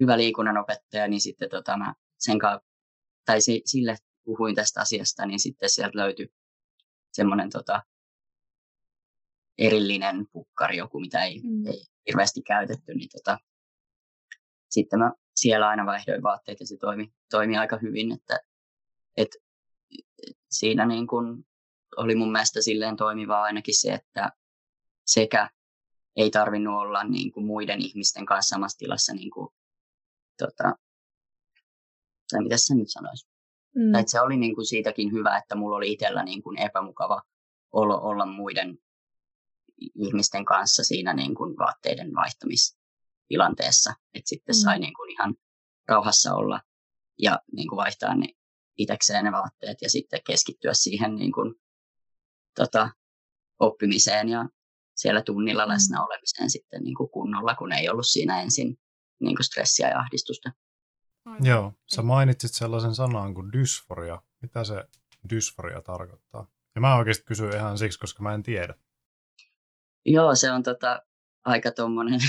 hyvä liikunnanopettaja, niin sitten tota, mä sen kanssa, tai si, sille puhuin tästä asiasta, niin sitten sieltä löytyi semmoinen tota, erillinen pukkari, joku mitä ei, mm. ei hirveästi käytetty, niin tota, sitten mä siellä aina vaihdoin vaatteet ja se toimi, toimi aika hyvin, että et, siinä niin kun oli mun mielestä silleen toimivaa ainakin se, että sekä ei tarvinnut olla niin kuin muiden ihmisten kanssa samassa tilassa, niin kuin, tota, tai mitä sä nyt sanois? Mm. Tai se oli niin kuin siitäkin hyvä, että mulla oli itsellä niin kuin epämukava olo olla muiden ihmisten kanssa siinä niin kuin vaatteiden vaihtamistilanteessa. Että sitten mm. sai niin kuin ihan rauhassa olla ja niin kuin vaihtaa ne itsekseen ne vaatteet ja sitten keskittyä siihen niin kuin, tota, oppimiseen ja siellä tunnilla mm. läsnä olemiseen sitten niin kuin kunnolla, kun ei ollut siinä ensin niin kuin stressiä ja ahdistusta. Aivan. Joo, sä mainitsit sellaisen sanan kuin dysforia. Mitä se dysforia tarkoittaa? Ja mä oikeasti kysyn ihan siksi, koska mä en tiedä. Joo, se on tota, aika tuommoinen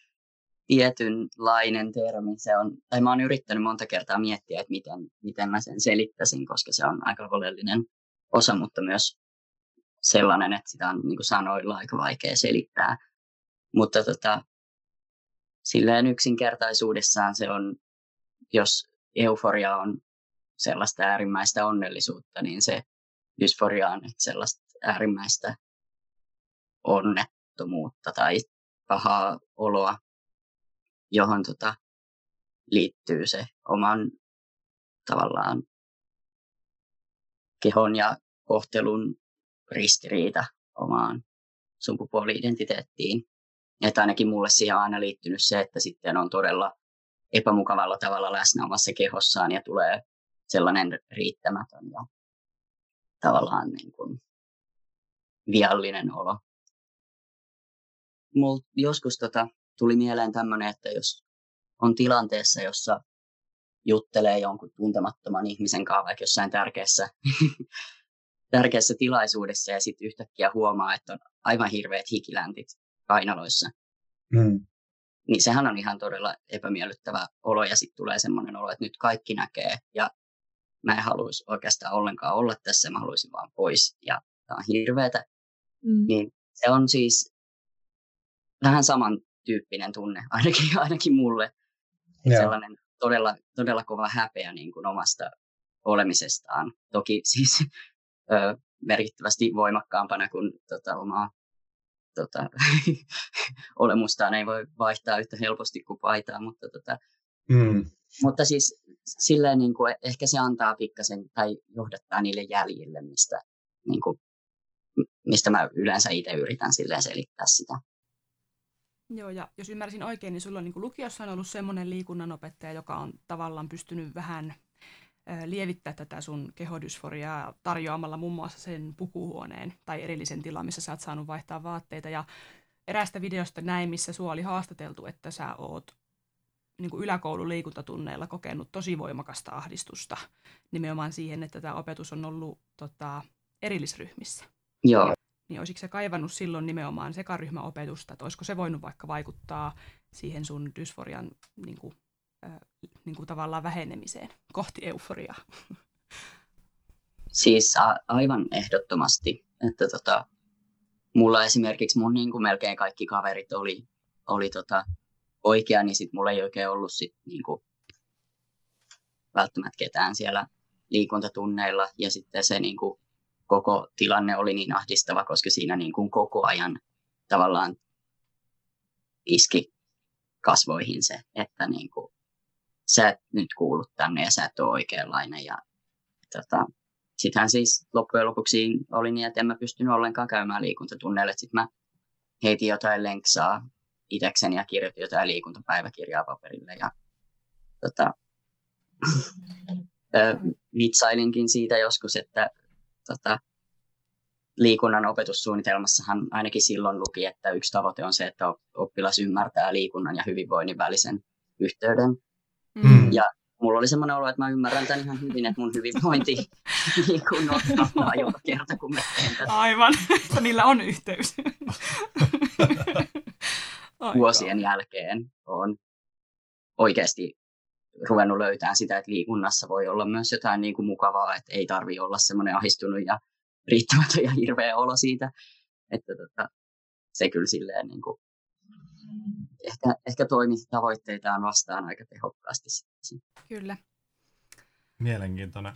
[LAUGHS] tietynlainen termi. Se on, tai mä oon yrittänyt monta kertaa miettiä, että miten, miten mä sen selittäisin, koska se on aika oleellinen osa, mutta myös sellainen, että sitä on niin kuin sanoilla aika vaikea selittää. Mutta tota, silleen yksinkertaisuudessaan se on, jos euforia on sellaista äärimmäistä onnellisuutta, niin se dysforia on sellaista äärimmäistä onnettomuutta tai pahaa oloa, johon tota, liittyy se oman tavallaan kehon ja kohtelun ristiriita omaan sukupuoli-identiteettiin. Että ainakin mulle siihen on aina liittynyt se, että sitten on todella epämukavalla tavalla läsnä omassa kehossaan ja tulee sellainen riittämätön ja tavallaan niin kuin viallinen olo. Mul joskus tota, tuli mieleen tämmöinen, että jos on tilanteessa, jossa juttelee jonkun tuntemattoman ihmisen kanssa vaikka jossain tärkeässä tärkeässä tilaisuudessa ja sitten yhtäkkiä huomaa, että on aivan hirveät hikiläntit kainaloissa. Mm. Niin sehän on ihan todella epämiellyttävä olo ja sitten tulee semmoinen olo, että nyt kaikki näkee ja mä en haluaisi oikeastaan ollenkaan olla tässä, mä haluaisin vaan pois ja tämä on hirveätä. Mm. Niin se on siis vähän samantyyppinen tunne, [LAUGHS] ainakin, ainakin mulle. Yeah. Sellainen todella, todella kova häpeä niin kuin omasta olemisestaan. Toki siis ö, merkittävästi voimakkaampana kuin tota, omaa tota, [LAUGHS] olemustaan ei voi vaihtaa yhtä helposti kuin paitaa, mutta, tota, mm. mutta siis silleen niin kuin, ehkä se antaa pikkasen tai johdattaa niille jäljille, mistä, niin kuin, mistä mä yleensä itse yritän silleen selittää sitä. Joo, ja jos ymmärsin oikein, niin sulla on niin lukiossa on ollut semmoinen liikunnanopettaja, joka on tavallaan pystynyt vähän lievittää tätä sun kehodysforiaa tarjoamalla muun muassa sen pukuhuoneen tai erillisen tilan, missä sä oot saanut vaihtaa vaatteita. Ja eräästä videosta näin, missä sua oli haastateltu, että sä oot niin kuin yläkoulun liikuntatunneilla kokenut tosi voimakasta ahdistusta nimenomaan siihen, että tämä opetus on ollut tota, erillisryhmissä. Joo. Niin olisiko se kaivannut silloin nimenomaan sekaryhmäopetusta, että olisiko se voinut vaikka vaikuttaa siihen sun dysforian niin kuin, niin kuin tavallaan vähenemiseen kohti euforiaa? Siis a- aivan ehdottomasti. Että tota, mulla esimerkiksi mun niin kuin melkein kaikki kaverit oli, oli tota, oikea, niin sit mulla ei oikein ollut sit, niin kuin, välttämättä ketään siellä liikuntatunneilla. Ja sitten se niin kuin, koko tilanne oli niin ahdistava, koska siinä niin kuin, koko ajan tavallaan iski kasvoihin se, että niin kuin, sä et nyt kuulu tänne ja sä et ole oikeanlainen. Ja tota, sittenhän siis loppujen lopuksi oli niin, että en mä pystynyt ollenkaan käymään liikuntatunneille. Sitten mä heitin jotain lenksaa itekseni ja kirjoitin jotain liikuntapäiväkirjaa paperille. Ja, tota, vitsailinkin siitä joskus, että tota, liikunnan opetussuunnitelmassahan ainakin silloin luki, että yksi tavoite on se, että oppilas ymmärtää liikunnan ja hyvinvoinnin välisen yhteyden. Mm. Ja mulla oli semmoinen olo, että mä ymmärrän tämän ihan hyvin, että mun hyvinvointi [LAUGHS] niin kuin nostaa joka kerta, kun mä teen tätä. Aivan, [LAUGHS] että niillä on yhteys. [LAUGHS] Vuosien jälkeen on oikeasti ruvennut löytämään sitä, että liikunnassa voi olla myös jotain niin kuin mukavaa, että ei tarvi olla semmoinen ahistunut ja riittämätön ja hirveä olo siitä, että tota, se kyllä silleen niin kuin, ehkä, ehkä toimi tavoitteitaan vastaan aika tehokkaasti. Kyllä. Mielenkiintoinen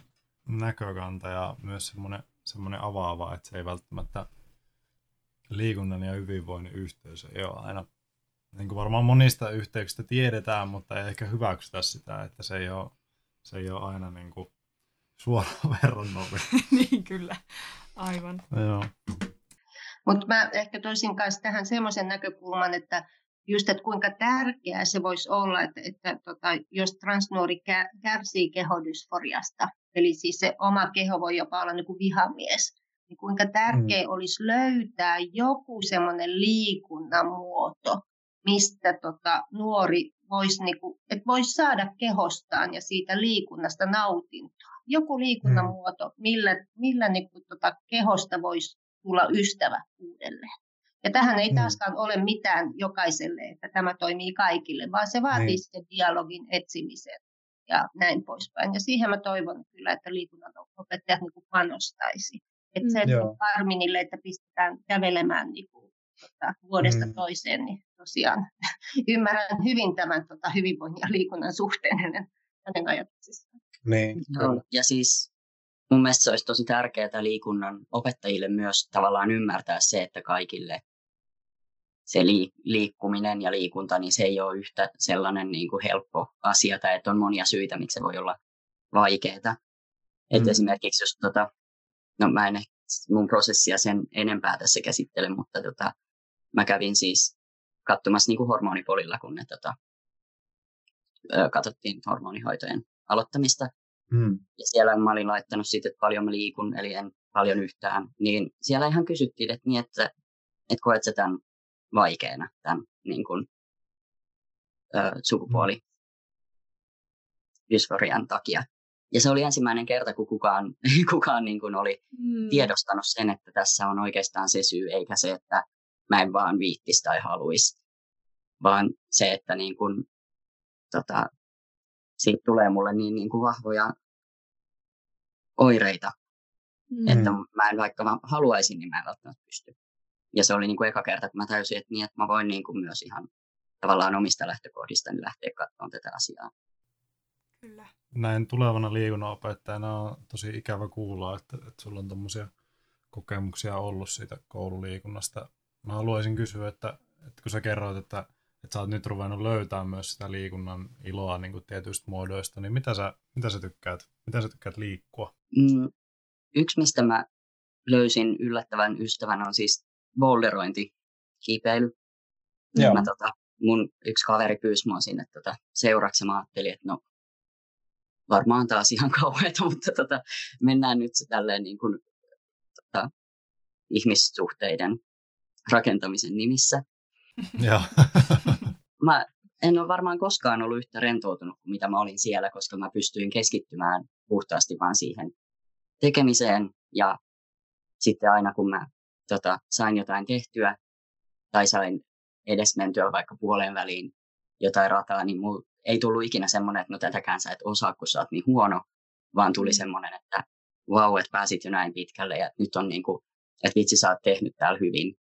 näkökanta ja myös semmoinen, semmoinen avaava, että se ei välttämättä liikunnan ja hyvinvoinnin yhteys ei ole aina, niin kuin varmaan monista yhteyksistä tiedetään, mutta ei ehkä hyväksytä sitä, että se ei ole, se ei ole aina niin kuin suoraan [LAUGHS] verrannollinen. [LAUGHS] niin kyllä, aivan. Joo. Mutta mä ehkä toisin kanssa tähän semmoisen näkökulman, että just, että kuinka tärkeää se voisi olla, että, että tota, jos transnuori kärsii kehodysforiasta, eli siis se oma keho voi jopa olla niin kuin vihamies, niin kuinka tärkeää mm. olisi löytää joku semmoinen liikunnan muoto, mistä tota, nuori voisi, niin kuin, että voisi saada kehostaan ja siitä liikunnasta nautintoa. Joku liikunnan mm. muoto, millä, millä niin kuin, tota, kehosta voisi tulla ystävä uudelleen. Ja tähän ei mm. taaskaan ole mitään jokaiselle, että tämä toimii kaikille, vaan se vaatii niin. sitten dialogin etsimisen ja näin poispäin. Ja siihen mä toivon kyllä, että liikunnan opettajat niin panostaisi. Että mm. se että Arminille, että pistetään kävelemään niin kuin, tota, vuodesta mm. toiseen, niin tosiaan [LAUGHS] ymmärrän hyvin tämän tota, hyvinvoinnin ja liikunnan suhteen hänen, hänen ajatuksissaan. Niin, no, ja siis mun mielestä se olisi tosi tärkeää liikunnan opettajille myös tavallaan ymmärtää se, että kaikille se liikkuminen ja liikunta, niin se ei ole yhtä sellainen niin kuin helppo asia, tai että on monia syitä, miksi se voi olla vaikeaa. Mm. Esimerkiksi jos, tota, no mä en mun prosessia sen enempää tässä käsittele, mutta tota, mä kävin siis katsomassa niin kuin hormonipolilla, kun ne tota, katsottiin hormonihoitojen aloittamista. Mm. Ja siellä mä olin laittanut sitten, että paljon mä liikun, eli en paljon yhtään. Niin siellä ihan kysyttiin, että, niin, että, että koet sä tämän vaikeana tämän niin kuin, ö, sukupuoli dysforian takia. Ja se oli ensimmäinen kerta, kun kukaan, [LAUGHS] kukaan niin kuin oli mm. tiedostanut sen, että tässä on oikeastaan se syy, eikä se, että mä en vaan viittis tai haluaisi, vaan se, että niin kuin, tota, siitä tulee mulle niin, niin kuin vahvoja oireita, mm. että mä en vaikka mä haluaisin, niin mä en välttämättä pysty. Ja se oli niin kuin eka kerta, kun mä täysin, että, niin, että mä voin niin kuin myös ihan tavallaan omista lähtökohdista niin lähteä katsomaan tätä asiaa. Kyllä. Näin tulevana liikunnanopettajana on tosi ikävä kuulla, että, että sulla on tuommoisia kokemuksia ollut siitä koululiikunnasta. Mä haluaisin kysyä, että, että kun sä kerroit, että, että sä oot nyt ruvennut löytämään myös sitä liikunnan iloa niin kuin tietyistä muodoista, niin mitä sä, mitä sä tykkäät, mitä sä tykkäät liikkua? Mm, yksi, mistä mä löysin yllättävän ystävän, on siis boulderointi, kiipeily. Joo. Mä, tota, mun yksi kaveri pyysi mua sinne tota, seuraksi mä ajattelin, että no varmaan taas ihan [LAUGHS] kauheata, mutta tota, mennään nyt se tälleen niin kuin, tota, ihmissuhteiden rakentamisen nimissä. [LAUGHS] Joo. [LAUGHS] mä en ole varmaan koskaan ollut yhtä rentoutunut kuin mitä mä olin siellä, koska mä pystyin keskittymään puhtaasti vaan siihen tekemiseen ja sitten aina kun mä tota, sain jotain tehtyä tai sain edes mentyä vaikka puoleen väliin jotain rataa, niin mulla ei tullut ikinä semmoinen, että no tätäkään sä et osaa, kun sä oot niin huono, vaan tuli mm. semmoinen, että vau, wow, että pääsit jo näin pitkälle ja nyt on niin kuin, että vitsi sä oot tehnyt täällä hyvin.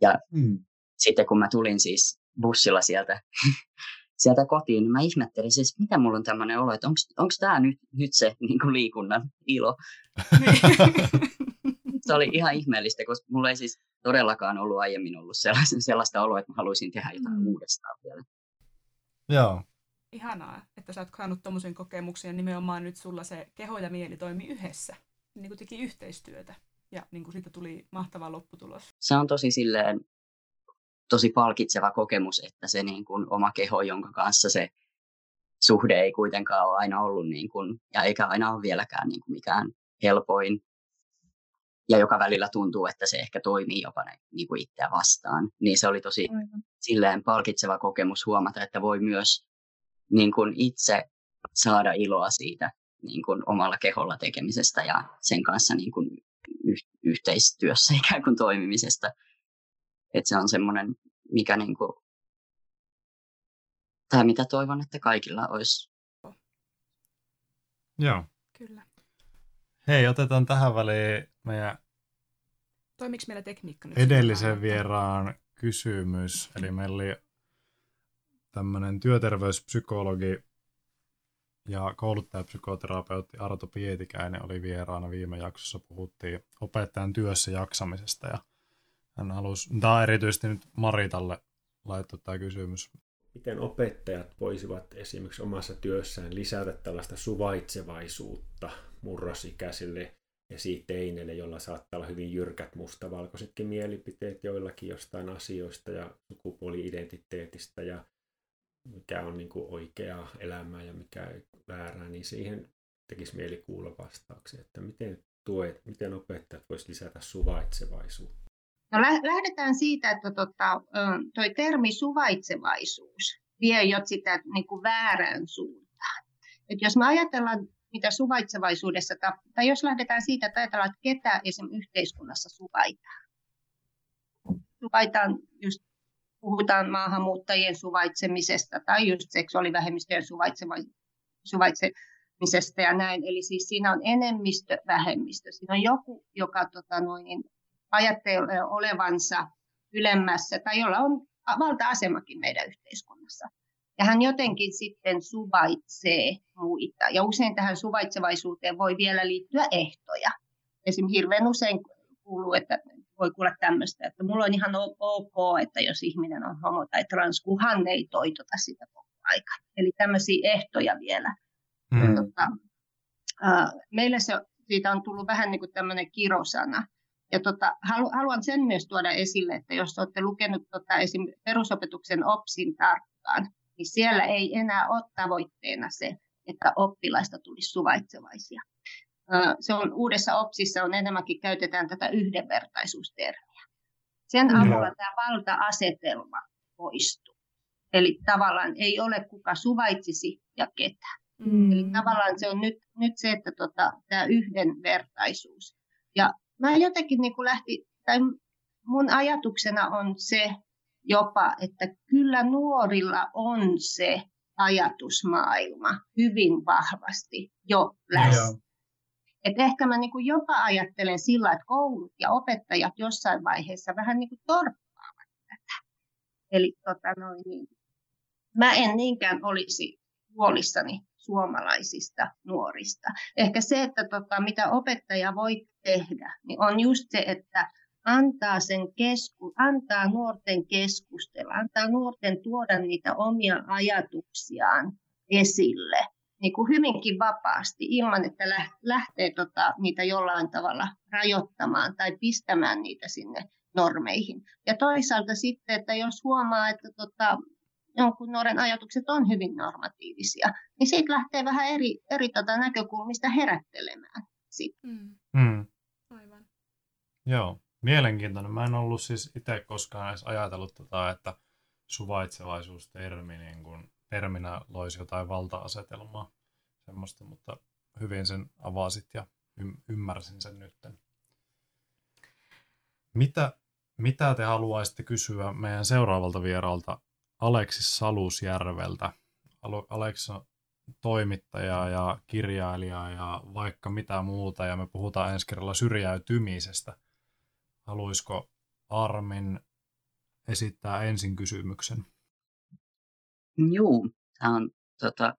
Ja mm. sitten kun mä tulin siis bussilla sieltä, [LAUGHS] sieltä kotiin, niin mä ihmettelin siis, mitä mulla on tämmöinen olo, että onko tämä nyt, nyt se niin kuin liikunnan ilo. [LAUGHS] [LAUGHS] Se oli ihan ihmeellistä, koska mulla ei siis todellakaan ollut aiemmin ollut sellaista, sellaista oloa, että mä haluaisin tehdä jotain mm. uudestaan vielä. Joo. Ihanaa, että sä oot saanut tommosen kokemuksen ja nimenomaan nyt sulla se keho ja mieli toimi yhdessä. Niin kuin teki yhteistyötä ja niin kuin siitä tuli mahtava lopputulos. Se on tosi silleen tosi palkitseva kokemus, että se niin kuin oma keho, jonka kanssa se suhde ei kuitenkaan ole aina ollut niin kuin, ja eikä aina ole vieläkään niin kuin mikään helpoin ja joka välillä tuntuu, että se ehkä toimii jopa ne, niin kuin itseä vastaan. Niin se oli tosi Aivan. silleen palkitseva kokemus huomata, että voi myös niin kuin itse saada iloa siitä niin kuin omalla keholla tekemisestä ja sen kanssa niin kuin yh- yhteistyössä [LAUGHS] ikään kuin toimimisesta. Että se on semmoinen, mikä niin kuin, tai mitä toivon, että kaikilla olisi. Joo. Kyllä. Hei, otetaan tähän väliin meidän Toimiks meillä tekniikka nyt? edellisen vieraan kysymys. Eli meillä oli tämmöinen työterveyspsykologi ja kouluttajapsykoterapeutti Arto Pietikäinen oli vieraana viime jaksossa. Puhuttiin opettajan työssä jaksamisesta ja hän halusi, tämä on erityisesti nyt Maritalle laittaa tämä kysymys. Miten opettajat voisivat esimerkiksi omassa työssään lisätä tällaista suvaitsevaisuutta murrosikäisille esiteineille, jolla saattaa olla hyvin jyrkät mustavalkoisetkin mielipiteet joillakin jostain asioista ja sukupuoli-identiteetistä ja mikä on niin kuin oikeaa elämää ja mikä väärää, niin siihen tekisi mieli kuulla vastauksia, että miten tuet, miten opettajat voisivat lisätä suvaitsevaisuutta. No lähdetään siitä, että tota, toi termi suvaitsevaisuus vie jo sitä niin kuin väärään suuntaan. Et jos me ajatellaan mitä suvaitsevaisuudessa, tai jos lähdetään siitä, että ajatellaan, että ketä esim. yhteiskunnassa suvaitaan. Suvaitaan just puhutaan maahanmuuttajien suvaitsemisesta tai just seksuaalivähemmistöjen suvaitsemisesta ja näin. Eli siis siinä on enemmistö, vähemmistö. Siinä on joku, joka tota noin, ajattelee olevansa ylemmässä tai jolla on valta-asemakin meidän yhteiskunnassa. Ja hän jotenkin sitten suvaitsee muita. Ja usein tähän suvaitsevaisuuteen voi vielä liittyä ehtoja. Esimerkiksi hirveän usein kuuluu, että voi kuulla tämmöistä, että mulla on ihan ok, että jos ihminen on homo tai trans, kunhan ei toitota sitä koko aika. Eli tämmöisiä ehtoja vielä. Mm. Tota, uh, meille se, siitä on tullut vähän niin kuin tämmöinen kirosana. Ja tota, halu, haluan sen myös tuoda esille, että jos olette lukenut tota, esim. perusopetuksen OPSin tarkkaan, niin siellä ei enää ole tavoitteena se, että oppilaista tulisi suvaitsevaisia. Se on uudessa OPSissa on enemmänkin käytetään tätä yhdenvertaisuustermiä. Sen avulla tämä valta-asetelma poistuu. Eli tavallaan ei ole kuka suvaitsisi ja ketä. Mm. Eli tavallaan se on nyt, nyt se, että tota, tämä yhdenvertaisuus. Ja mä jotenkin niin kuin lähti, tai mun ajatuksena on se jopa, että kyllä nuorilla on se ajatusmaailma hyvin vahvasti jo läsnä. Et ehkä mä niinku jopa ajattelen sillä, että koulut ja opettajat jossain vaiheessa vähän niinku torppaavat tätä. Eli tota noin, niin, mä en niinkään olisi huolissani suomalaisista nuorista. Ehkä se, että tota, mitä opettaja voi tehdä, niin on just se, että antaa, sen kesku, antaa nuorten keskustella, antaa nuorten tuoda niitä omia ajatuksiaan esille niin kuin hyvinkin vapaasti ilman, että lähtee tota, niitä jollain tavalla rajoittamaan tai pistämään niitä sinne normeihin. Ja toisaalta sitten, että jos huomaa, että tota, jonkun nuoren ajatukset on hyvin normatiivisia, niin siitä lähtee vähän eri, eri tota näkökulmista herättelemään. Mm. Mm. Aivan. Joo, mielenkiintoinen. Mä en ollut siis itse koskaan edes ajatellut tota, että suvaitsevaisuustermi niin kun terminä loisi jotain valta-asetelmaa semmoista, mutta hyvin sen avasit ja y- ymmärsin sen nyt. Mitä, mitä te haluaisitte kysyä meidän seuraavalta vieraalta Aleksis Salusjärveltä? Aleksis on toimittaja ja kirjailija ja vaikka mitä muuta, ja me puhutaan ensi kerralla syrjäytymisestä. Haluaisiko Armin esittää ensin kysymyksen? Joo, tämä on tota,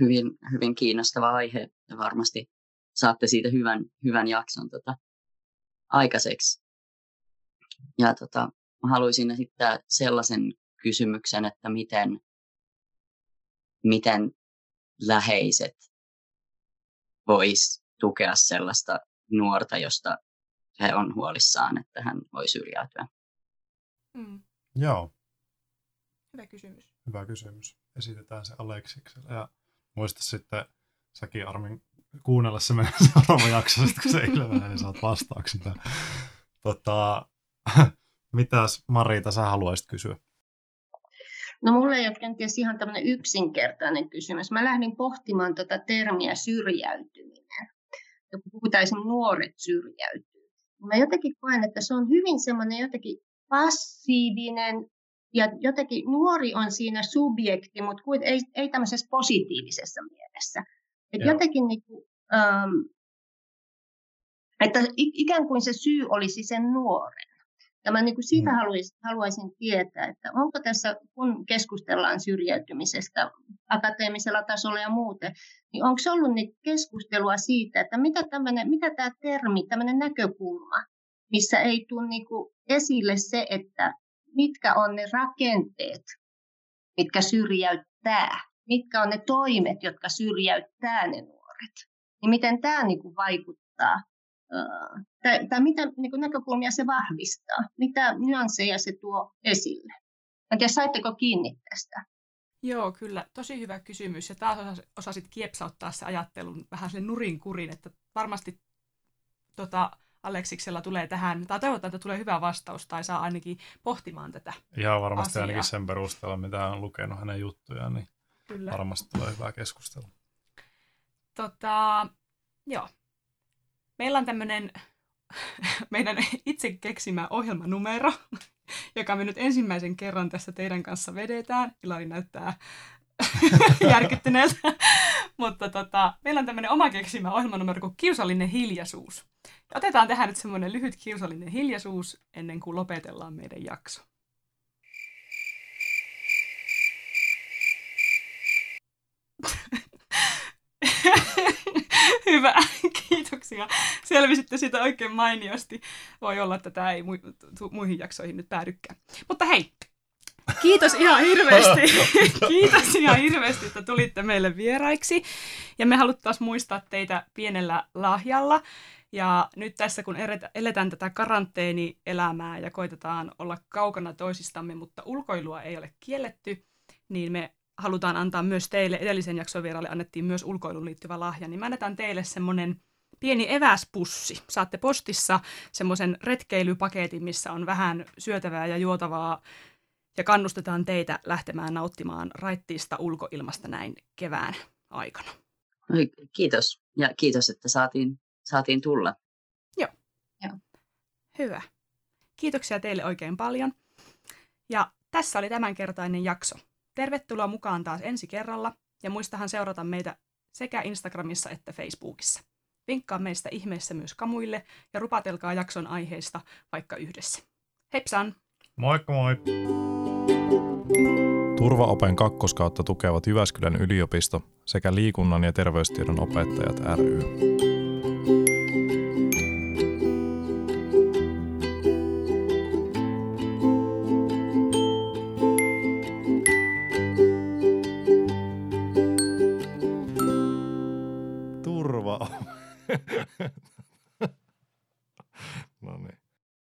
hyvin, hyvin kiinnostava aihe ja varmasti saatte siitä hyvän, hyvän jakson tota, aikaiseksi. Ja tota, haluaisin esittää sellaisen kysymyksen, että miten, miten läheiset vois tukea sellaista nuorta, josta he on huolissaan, että hän voi syrjäytyä. Mm. Joo, Hyvä kysymys. hyvä kysymys. Esitetään se Aleksikselle. Ja muista sitten säkin Armin kuunnella se meidän [LAUGHS] seuraava jakso, sit kun se ilmenee, niin saat vastauksen. Tota, [LAUGHS] mitäs Marita sä haluaisit kysyä? No mulla ei ole kenties ihan tämmöinen yksinkertainen kysymys. Mä lähdin pohtimaan tätä termiä syrjäytyminen. Ja kun puhutaan nuoret syrjäytyy. Mä jotenkin koen, että se on hyvin semmoinen jotenkin passiivinen ja jotenkin nuori on siinä subjekti, mutta kuit- ei, ei tämmöisessä positiivisessa mielessä. Et Joo. jotenkin niin kuin, ähm, että ikään kuin se syy olisi sen nuoren. Ja mä niin kuin siitä Mm. haluaisin, haluaisin tietää, että onko tässä, kun keskustellaan syrjäytymisestä akateemisella tasolla ja muuten, niin onko se ollut niin keskustelua siitä, että mitä, tämmönen, mitä tämä termi, tämmöinen näkökulma, missä ei tule niin kuin esille se, että mitkä on ne rakenteet, mitkä syrjäyttää, mitkä on ne toimet, jotka syrjäyttää ne nuoret, niin miten tämä niin kuin vaikuttaa tai, tai mitä niin kuin näkökulmia se vahvistaa, mitä nyansseja se tuo esille. En tiedä, saitteko kiinni tästä? Joo, kyllä. Tosi hyvä kysymys. Ja taas osas, osasit kiepsauttaa se ajattelun vähän sen nurin kurin, että varmasti tota, Aleksiksella tulee tähän, tai toivotaan, että tulee hyvä vastaus, tai saa ainakin pohtimaan tätä. Ihan varmasti Asiaa. ainakin sen perusteella, mitä on lukenut hänen juttujaan, niin Kyllä. varmasti tulee hyvää keskustelua. Tota, joo. Meillä on tämmöinen [LAUGHS] meidän itse keksimä ohjelmanumero, [LAUGHS] joka me nyt ensimmäisen kerran tässä teidän kanssa vedetään. Ilari näyttää [LAUGHS] järkyttyneeltä. Mutta tota, meillä on tämmöinen oma keksimä ohjelmanumero kuin kiusallinen hiljaisuus. Ja otetaan tähän nyt semmoinen lyhyt kiusallinen hiljaisuus ennen kuin lopetellaan meidän jakso. [LAUGHS] Hyvä, kiitoksia. Selvisitte sitä oikein mainiosti. Voi olla, että tämä ei mu- muihin jaksoihin nyt päädykään. Mutta hei, kiitos ihan hirveästi. [LAUGHS] kiitos ihan hirveästi, että tulitte meille vieraiksi. Ja me haluttaisiin muistaa teitä pienellä lahjalla. Ja nyt tässä, kun elet- eletään tätä karanteenielämää ja koitetaan olla kaukana toisistamme, mutta ulkoilua ei ole kielletty, niin me halutaan antaa myös teille, edellisen jakson vieraille annettiin myös ulkoiluun liittyvä lahja, niin me annetaan teille semmoinen pieni eväspussi. Saatte postissa semmoisen retkeilypaketin, missä on vähän syötävää ja juotavaa ja kannustetaan teitä lähtemään nauttimaan raittiista ulkoilmasta näin kevään aikana. Oi, Kiitos. Ja kiitos, että saatiin, saatiin tulla. Hyvä. Kiitoksia teille oikein paljon. Ja tässä oli tämänkertainen jakso. Tervetuloa mukaan taas ensi kerralla ja muistahan seurata meitä sekä Instagramissa että Facebookissa. Vinkkaa meistä ihmeessä myös kamuille ja rupatelkaa jakson aiheista vaikka yhdessä. Hepsan! Moikka moi! Turvaopen kakkoskautta tukevat Jyväskylän yliopisto sekä liikunnan ja terveystiedon opettajat ry.